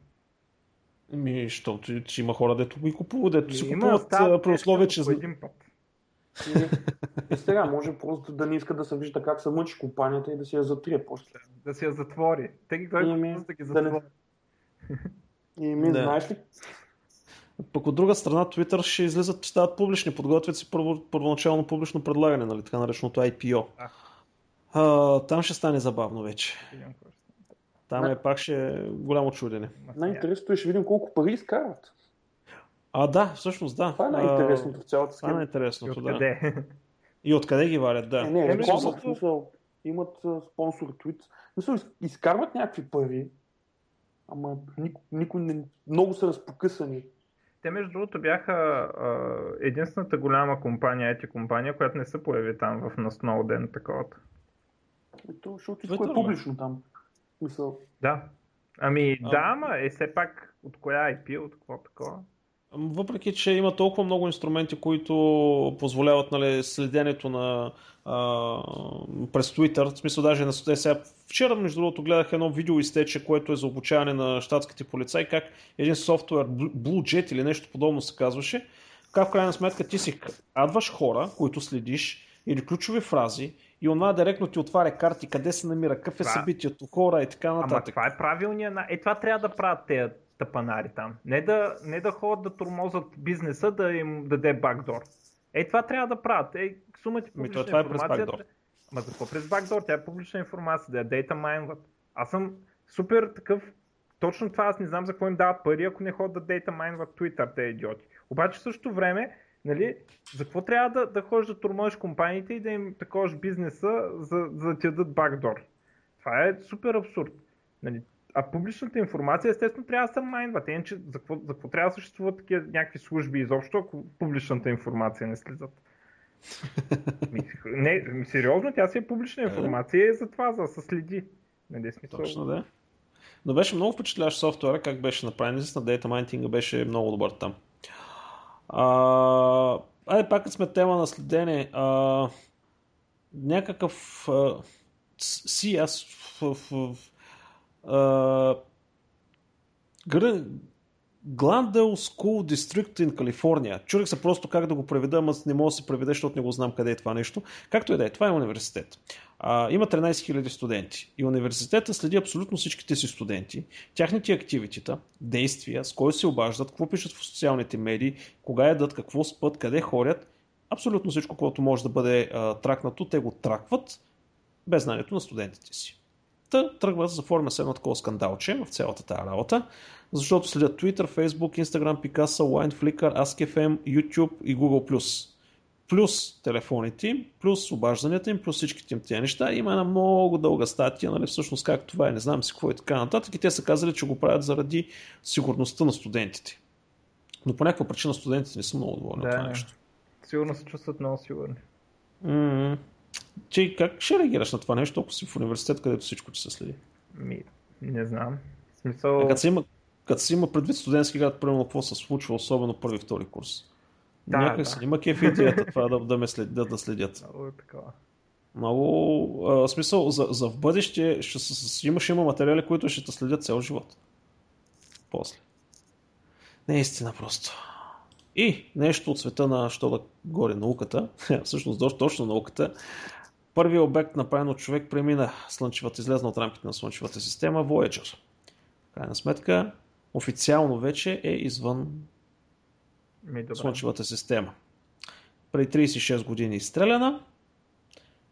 Ми, защото че има хора, дето ги купуват, дето си купуват при условие, че... Един път. И, и сега може просто да не иска да се вижда как се мъчи компанията и да си я затрие после. Да си я затвори. Те ги той ми, да ги затвори. Да И ми, да. знаеш ли? Пък от друга страна, Twitter ще излизат, ще стават публични, подготвят си първо, първоначално публично предлагане, нали, така нареченото IPO. А, там ще стане забавно вече. Там е пак ще е голямо чудене. Най-интересното е ще видим колко пари изкарват. А, да, всъщност да. Това е най-интересното в цялата схема. Това е най-интересното, да. И откъде ги валят, да. Не, не, не в смисъл, имат спонсор твит. Мисъл, изкарват някакви пари, ама никой, никой не, много са разпокъсани. Те, между другото, бяха а, единствената голяма компания, ети компания, която не се появи там в на Snowden такова. Ето, защото всичко е публично там. Мисъл. Да. Ами а... да, ама е все пак от коя IP, от какво такова? Въпреки, че има толкова много инструменти, които позволяват нали, следенето на а, през Twitter, в смисъл даже на сега, вчера между другото гледах едно видео изтече, което е за обучаване на щатските полицаи, как един софтуер Blue Jet или нещо подобно се казваше, как в крайна сметка ти си адваш хора, които следиш, или ключови фрази, и онова директно ти отваря карти, къде се намира, какъв е събитието, хора и така нататък. Ама това е правилният... Е, това трябва да правят тези тъпанари там. Не да, не да ходят да тормозат бизнеса, да им даде бакдор. Е, това трябва да правят. Е, сумати публична Ми, това, е през бакдор. Ма за какво през бакдор? Тя е публична информация, да я дейта майнват. Аз съм супер такъв точно това аз не знам за какво им дават пари, ако не ходят да дейта майнват Twitter, те идиоти. Обаче в същото време, нали, за какво трябва да, да ходиш да турмоиш компаниите и да им таковаш бизнеса, за, за да ти дадат бакдор? Това е супер абсурд. Нали, а публичната информация естествено трябва да се майнва. Иначе за какво, за какво трябва да съществуват такива някакви служби изобщо, ако публичната информация не слизат? не, сериозно, тя си е публична информация и е за това, за да се следи. Нали, смисъл... Точно да. Но беше много впечатляващ софтуера, как беше направен. Наистина, дейта майнтинга беше много добър там. А, айде пак сме тема на следене. А, някакъв а, си аз в, в, в Glendale School District in Калифорния. Чурих се просто как да го преведа, ама не мога да се преведа, защото не го знам къде е това нещо. Както и да е, това е университет. А, има 13 000 студенти. И университета следи абсолютно всичките си студенти, тяхните активитета, действия, с кой се обаждат, какво пишат в социалните медии, кога ядат, какво спът, къде ходят. Абсолютно всичко, което може да бъде а, тракнато, те го тракват без знанието на студентите си. Та тръгва да заформя се едно такова скандалче в цялата тази работа, защото следят Twitter, Facebook, Instagram, Picasa, Wine, Flickr, AskFM, YouTube и Google+. Плюс телефоните им, плюс обажданията им, плюс всичките им тези неща. Има една много дълга статия, нали, всъщност как това е, не знам си какво и така нататък. И те са казали, че го правят заради сигурността на студентите. Но по някаква причина студентите не са много доволни да, от това нещо. Сигурно се чувстват много сигурни. Mm-hmm. Че как ще реагираш на това нещо, ако си в университет, където всичко ти се следи? Ми, не знам. В смисъл... А като се има, като се има предвид студентски град, примерно какво се случва, особено първи втори курс. Да, Някак да. се има кеф идеята това да, да ме след, да, да следят. Много е такова. Много, а, смисъл, за, за в бъдеще ще с, имаш има материали, които ще те следят цял живот. После. Не е истина просто. И нещо от света на що да горе науката, всъщност точно науката, първият обект, направен от човек, премина Слънчевата, излезна от рамките на Слънчевата система, Voyager. Крайна сметка, официално вече е извън Слънчевата система. Преди 36 години изстреляна,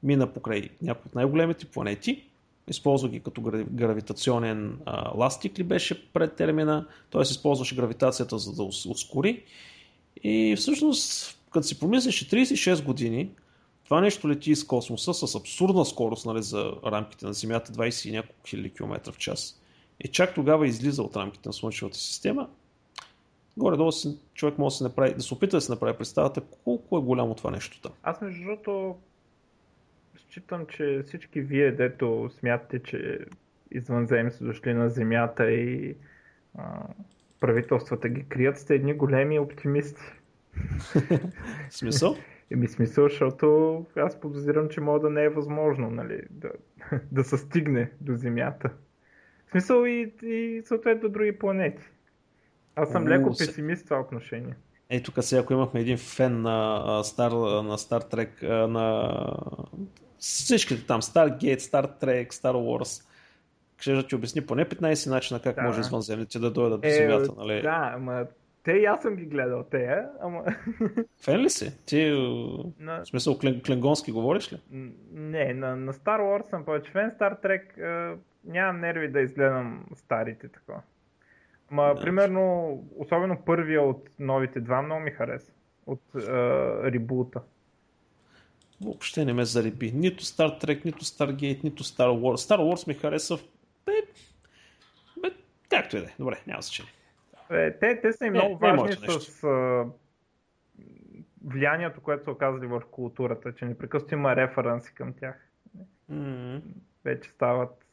мина покрай някои от най-големите планети, използва ги като гравитационен а, ластик ли беше пред термина, т.е. използваше гравитацията за да ускори и всъщност, като си помислиш, 36 години това нещо лети из космоса с абсурдна скорост нали, за рамките на Земята, 20 и няколко хиляди километра в час. И чак тогава излиза от рамките на Слънчевата система. Горе-долу си, човек може да се, направи, да се опита да се направи представата колко е голямо това нещо там. Аз между другото считам, че всички вие, дето смятате, че извънземни са дошли на Земята и а, правителствата ги крият, сте едни големи оптимисти. смисъл? Еми смисъл, защото аз подозирам, че може да не е възможно нали, да, да се стигне до Земята. В смисъл и, и съответно до други планети. Аз съм леко песимист в това отношение. Ей, тук сега, ако имахме един фен на Star, на Star Trek, на всичките там, Stargate, Star Trek, Star Wars, ще да ти обясни поне 15 начина как да. може извънземните да дойдат до е, Земята, нали? Да, ама те и аз съм ги гледал, те, ама... Фен ли си? Ти, на... в смисъл, кленгонски говориш ли? Не, на, на Star Wars съм повече фен, Star Trek нямам нерви да изгледам старите такова. Ма, да. примерно, особено първия от новите два много ми хареса. От uh, ребута. Въобще не ме зареби. Нито Star Trek, нито Stargate, нито Star Wars. Star Wars ми хареса в... Бе, бе, както и да е. Добре, няма значение. Те, те са и много не, важни не с влиянието, което са оказали върху културата, че непрекъснато има референси към тях. Mm-hmm. Вече стават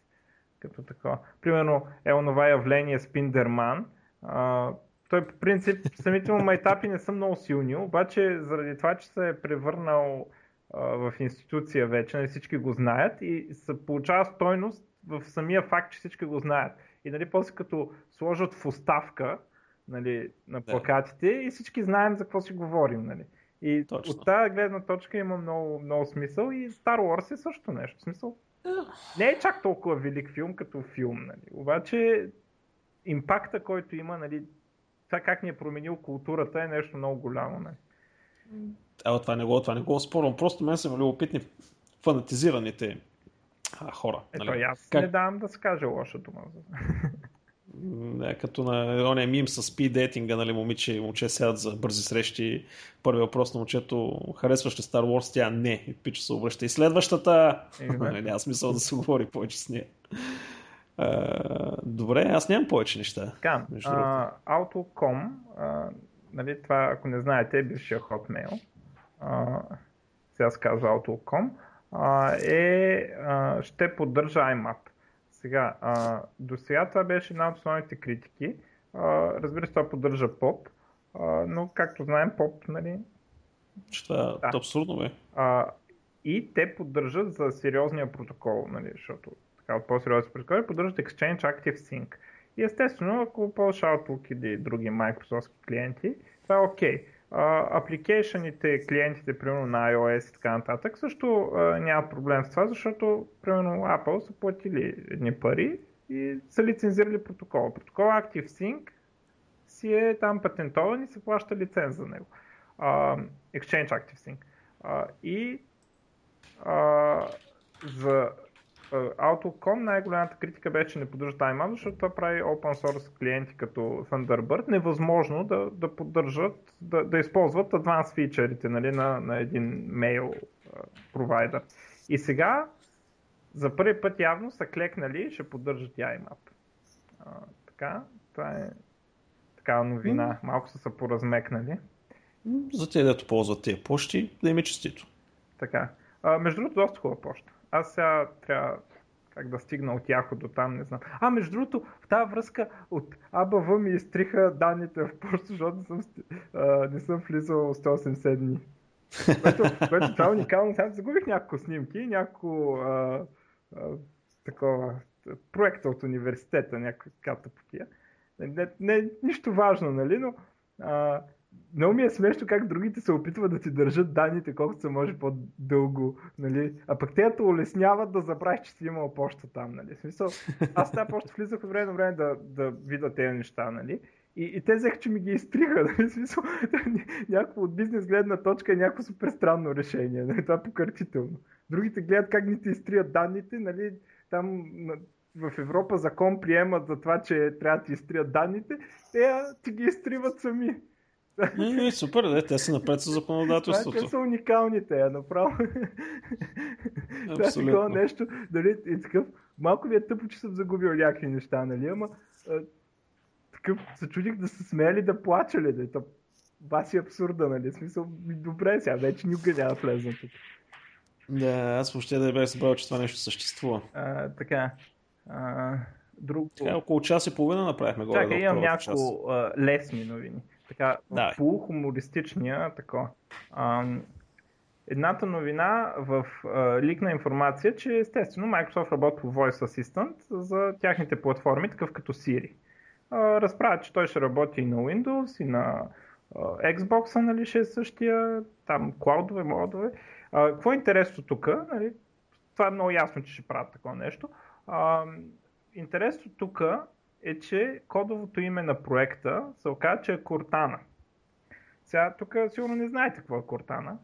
като такова. Примерно е онова явление Спиндерман. А, той по принцип, самите му майтапи не са много силни, обаче заради това, че се е превърнал а, в институция вече, нали, всички го знаят и се получава стойност в самия факт, че всички го знаят. И нали, после като сложат в оставка нали, на плакатите и всички знаем за какво си говорим. Нали. И Точно. от тази гледна точка има много, много смисъл и Star Wars е също нещо. В смисъл, не е чак толкова велик филм като филм, нали. Обаче импакта, който има, нали, това как ни е променил културата е нещо много голямо. Нали. А, това не го, това не го спорвам. Просто мен са любопитни фанатизираните а, хора. Ето, нали? аз как... не давам да скажа лоша дума. Не, като на ония мим с спид дейтинга, нали, момиче и момче сядат за бързи срещи. Първи въпрос на момчето, харесваш ли Star Wars? Тя не. И пича се обръща. И следващата, нали, няма смисъл да се говори повече с нея. Uh, добре, аз нямам повече неща. Така, uh, Auto.com, uh, нали, това, ако не знаете, е бившия Hotmail. Uh, сега се казва Auto.com. Uh, е, ще поддържа IMAP. Сега, до сега това беше една от основните критики. Разбира се, това поддържа поп, а, но както знаем, поп, нали... Че това да. е абсурдно, бе. И те поддържат за сериозния протокол, нали, защото така от по-сериозни протоколи поддържат Exchange Active Sync. И естествено, ако ползваш Outlook или други Microsoft клиенти, това е окей. Okay апликейшените, клиентите, примерно на iOS и така нататък, също а, нямат проблем с това, защото, примерно, Apple са платили едни пари и са лицензирали протокола. Протокол ActiveSync си е там патентован и се плаща лиценз за него. А, Exchange ActiveSync. А, и а, за Auto.com най-голямата критика беше, че не поддържа тайма, защото това прави open source клиенти като Thunderbird невъзможно да, да поддържат, да, да използват advanced фичерите нали, на, на един мейл провайдер. И сега за първи път явно са клекнали и ще поддържат IMAP. А, така, това е такава новина. Малко са се поразмекнали. За тези, дето ползват тези почти, да им е честито. Така. А, между другото, доста хубава почта. Аз сега трябва как да стигна от Яхо до там, не знам. А, между другото, в тази връзка от АБВ ми изтриха данните в почта, защото не съм, а, не съм влизал 180 дни. което това е уникално. Сега загубих няколко снимки, няколко а, а, такова проекта от университета, някаква ката по тия. Не, не, не, нищо важно, нали, но а, много ми е смешно как другите се опитват да ти държат данните колкото се може по-дълго, нали? А пък те улесняват да забравиш, че си имал почта там, нали? В смисъл, аз тази почта влизах от време на време да, да видя тези неща, нали? И, и те взеха, че ми ги изтриха. Нали? Смисъл, някакво от бизнес гледна точка е някакво супер странно решение. Нали? Това е покъртително. Другите гледат как ни ти изтрият данните, нали? Там в Европа закон приемат за това, че трябва да ти изтрият данните, те ти ги изтриват сами. Не, супер, да, те са напред с законодателството. Това, те са уникални те, направо. Това е такова нещо, дали, и такъв, малко ви е тъпо, че съм загубил някакви неща, нали, ама а, такъв, се чудих да се смели да плача ли, да, баси абсурда, нали, смисъл, добре сега, вече никога няма влезна тук. Да, аз въобще да бях забравил, че това нещо съществува. А, така. А, друго... Така, около час и половина направихме горе. Чакай, имам няколко лесни новини. Така, полухумористичния, така. Едната новина в uh, ликна информация, че естествено Microsoft работи по Voice Assistant за тяхните платформи, такъв като Siri. Uh, разправят, че той ще работи и на Windows, и на uh, Xbox, нали, ще е същия, там клаудове, модове. Uh, какво е интересно тук? Нали, това е много ясно, че ще правят такова нещо. Uh, интересно тук е, че кодовото име на проекта се оказа, че е Cortana. Сега тук сигурно не знаете какво е Cortana.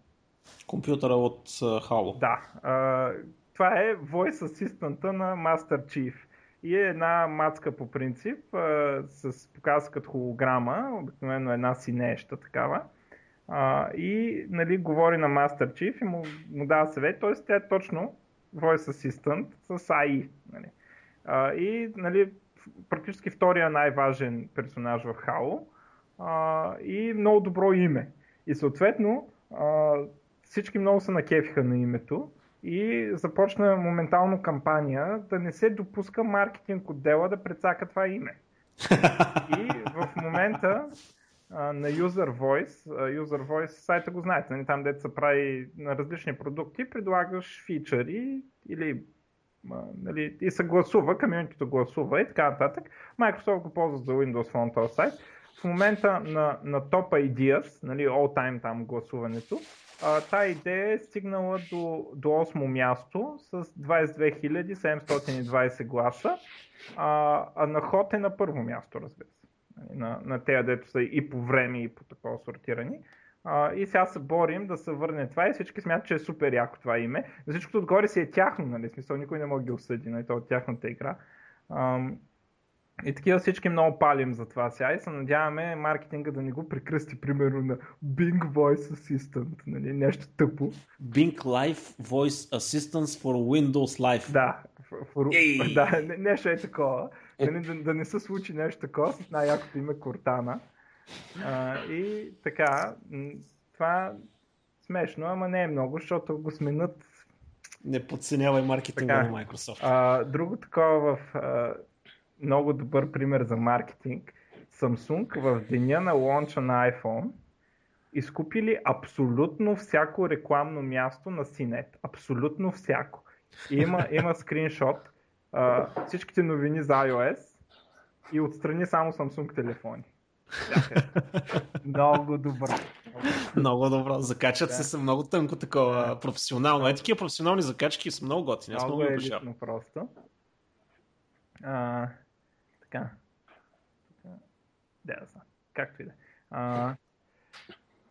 Компютъра от uh, Halo. Да. Uh, това е Voice Assistant на Master Chief. И е една мацка по принцип, uh, с показва като холограма, обикновено една синеща такава. Uh, и нали, говори на Master Chief и му, му дава съвет, т.е. тя е точно Voice Assistant с AI. Нали. Uh, и нали, практически втория най-важен персонаж в uh, и много добро име. И съответно uh, всички много се накефиха на името и започна моментално кампания да не се допуска маркетинг отдела да прецака това име. И в момента а, на User Voice, User Voice сайта го знаете, нали, там дето се прави на различни продукти, предлагаш фичъри или нали, и се гласува, комьюнитито гласува и така нататък. Microsoft го ползва за Windows Phone този сайт. В момента на, на Top Ideas, нали, all time там гласуването, а, тая идея е стигнала до, до 8 място с 22 720 гласа, а, а на ход е на първо място, разбира се. Нали, на, на тези, дето са и по време, и по такова сортирани. А, и сега се борим да се върне това и всички смятат, че е супер яко това име. За всичкото отгоре си е тяхно, нали? смисъл никой не може да ги осъди, нали? това е от тяхната игра. Ам, и такива всички много палим за това сега и се надяваме маркетинга да ни го прекръсти, примерно на Bing Voice Assistant, нали, нещо тъпо. Bing Live Voice Assistance for Windows Live. Да, for, да нещо е такова. Нали, да, да не се случи нещо такова с най-якото име Кортана. А, и така, това смешно, ама не е много, защото го сменят не подценявай маркетинга така, на Microsoft. А, друго такова в а, много добър пример за маркетинг. Samsung в деня на лонча на iPhone изкупили абсолютно всяко рекламно място на CNET. Абсолютно всяко. И има, има скриншот. А, всичките новини за iOS и отстрани само Samsung телефони. Много добро. Много добро. Закачат да. се са много тънко такова да. професионално. Е, такива професионални закачки са много готини. Аз много, много е просто. А, така. Да, да знам. Както и да. А,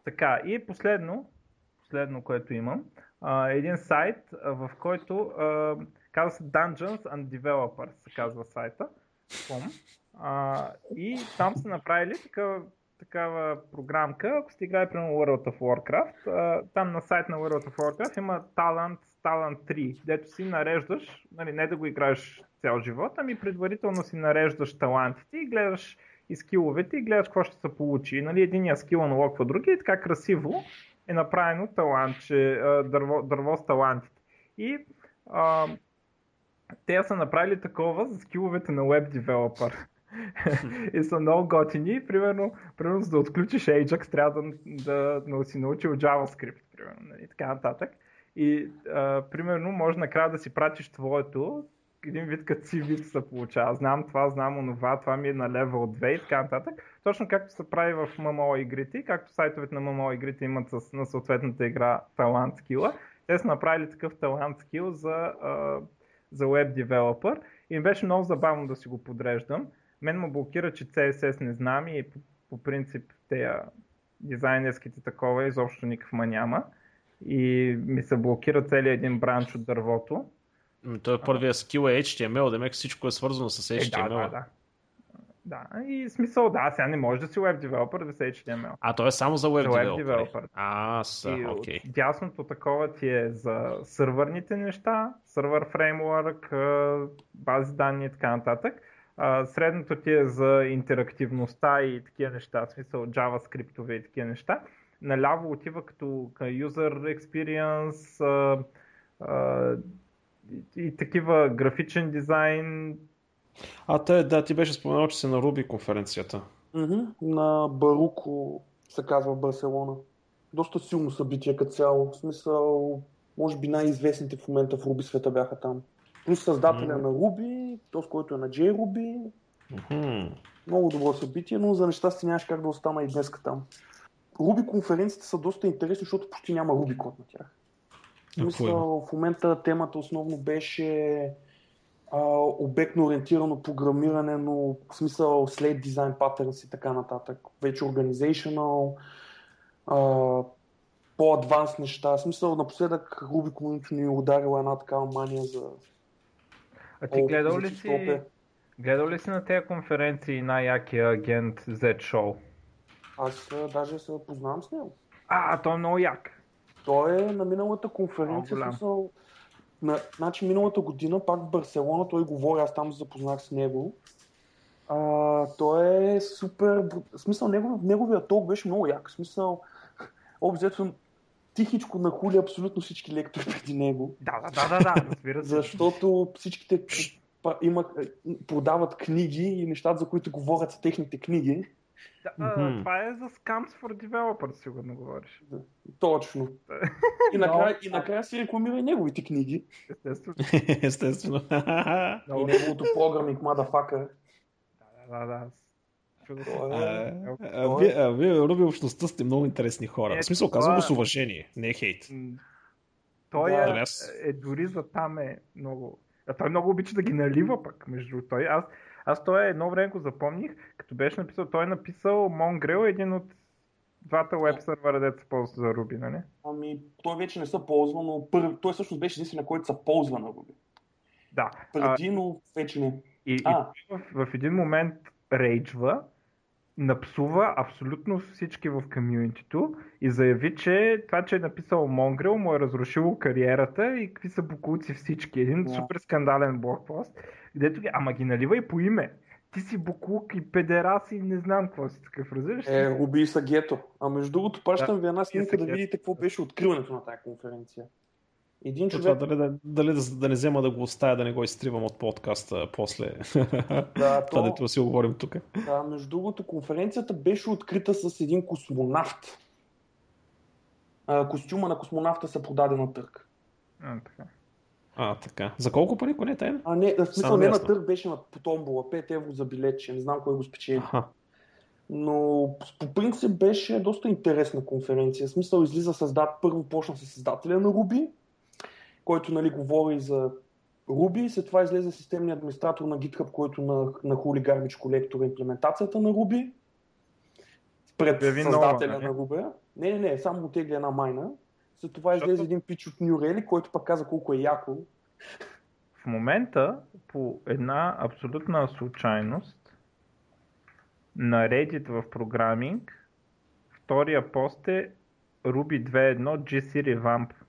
така, и последно, последно, което имам, а, един сайт, в който а, казва се Dungeons and Developers, се казва сайта. А, и там са направили такава, такава програмка, ако сте играли примерно World of Warcraft, а, там на сайт на World of Warcraft има Talent, Talent 3, дето си нареждаш, нали, не да го играеш цял живот, ами предварително си нареждаш талантите и гледаш и скиловете и гледаш какво ще се получи. Нали, единия скил налоква другия и така красиво е направено талантче, дърво, дърво с талантите. И а, те са направили такова за скиловете на веб девелопър. и са много готини. Примерно, примерно за да отключиш Ajax, трябва да, да, да си научил JavaScript, примерно, нали, така нататък. И а, примерно може накрая да си пратиш твоето, един вид като си вид се получава. Знам това, знам онова, това ми е на левел 2 и така нататък. Точно както се прави в MMO игрите, както сайтовете на MMO игрите имат с, на съответната игра талант скила, те са направили такъв талант скил за, а, за web developer и ми беше много забавно да си го подреждам. Мен му блокира, че CSS не знам и по, по принцип тези дизайнерските такова изобщо никакъв ма няма. И ми се блокира целият един бранч от дървото той е първия скил е HTML, да всичко е свързано с HTML. Е, да, да, да. Да, и смисъл, да, сега не може да си web developer да си HTML. А то е само за web, web developer. А, са, окей. Okay. Дясното такова ти е за сървърните неща, сървър фреймворк, бази данни и така нататък. Средното ти е за интерактивността и такива неща, в смисъл JavaScript и такива неща. Наляво отива като user experience, а, и, и такива графичен дизайн. А, те, да, ти беше споменал, че се на Руби конференцията. Mm-hmm. На Баруко се казва в Барселона. Доста силно събитие като цяло. В смисъл, може би най-известните в момента в Руби света бяха там. Плюс създателя mm-hmm. на Руби, този, който е на JRuby. Mm-hmm. Много добро събитие, но за нещастие нямаш как да остана и днес там. Руби конференциите са доста интересни, защото почти няма Руби код на тях. Мисля, в момента темата основно беше обектно ориентирано програмиране, но в смисъл след дизайн patterns и така нататък. Вече organizational, по-адванс неща. В смисъл напоследък Ruby Community ни е ударила една такава мания за... А ти гледал ли си, гледал ли си на тези конференции най-якия агент Z Show? Аз даже се познавам с него. А, той е много як. Той е на миналата конференция, голям. смисъл, на, значи миналата година пак в Барселона той говори, аз там се запознах с него. А, той е супер, в смисъл негов, неговия ток беше много як, в смисъл обзето тихичко нахули абсолютно всички лектори преди него, Да, да, да, да, разбира се. защото всичките па- има, продават книги и нещата, за които говорят са техните книги. Да, Мгм. Това е за Scams for Developers, сигурно говориш. Точно. И накрая, и накрая си рекламира и неговите книги. Естествено. Естествено. И неговото програминг, мадафакър. Да, да, да. Е- а, вие, Руби, общността сте много интересни хора. Е, В смисъл, казвам го с уважение, не е хейт. Той Да, е, аз- е, дори за там е много... А той много обича да ги налива пък, между той. Аз, аз той едно време го запомних, като беше написал, той е написал Mongrel, един от двата веб сервера, дето се ползват за Ruby, нали? Ами, той вече не се ползва, но първи, той всъщност беше единствен, който се ползва на Ruby. Да. Преди, но вече не. и, и А. той в, в един момент рейджва, напсува абсолютно всички в комьюнитито и заяви, че това, че е написал Mongrel, му е разрушило кариерата и какви са букулци всички. Един Да. супер скандален блокпост, където ги, ама ги налива и по име. Ти си буклук и педерас и не знам какво си такъв, разбираш? Е, Руби са гето. А между другото, пращам ви една снимка да видите какво беше откриването на тази конференция. Един Това, човек, дали, да, дали да, да не взема да го оставя, да не го изтривам от подкаста после. Да, Това то- дето си го говорим тук. да, между другото, конференцията беше открита с един космонавт. А, костюма на космонавта се продаде на търг. А, така. А, така. За колко пари, ако не е тайна? А не, в смисъл не на търг беше на по томбола, 5 евро за билетче, не знам кой го спечели. Аха. Но по принцип беше доста интересна конференция. В смисъл излиза създат, първо почна с създателя на Ruby, който нали, говори за Ruby, след това излезе системният администратор на GitHub, който на, на хули Garbage Collector имплементацията на Ruby. Пред нова, създателя нали? на Ruby. Не, не, не, само отегли една майна. След това Защото- излезе един пич от New Relic, който пък каза колко е яко. В момента, по една абсолютна случайност, на Reddit в програминг, втория пост е Ruby 2.1 GC Revamp.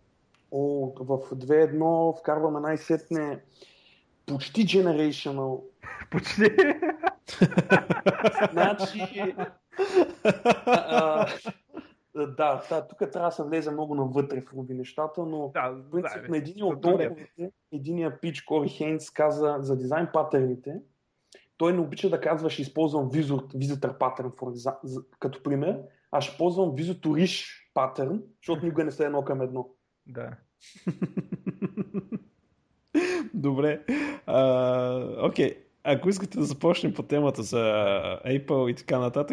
О, в 2.1 вкарваме най-сетне почти generational. Почти. Значи... а, а, да, да, тук трябва да се влезе много навътре в Руби нещата, но да, принцип да, на един от Добре. толковите, единия пич Кори Хейнс каза за дизайн паттерните, той не обича да казва, ще използвам visitor, pattern for като пример, а ще ползвам visitorish pattern, защото никога не са едно към едно. Да. Добре. А, Окей. Ако искате да започнем по темата за Apple и така нататък,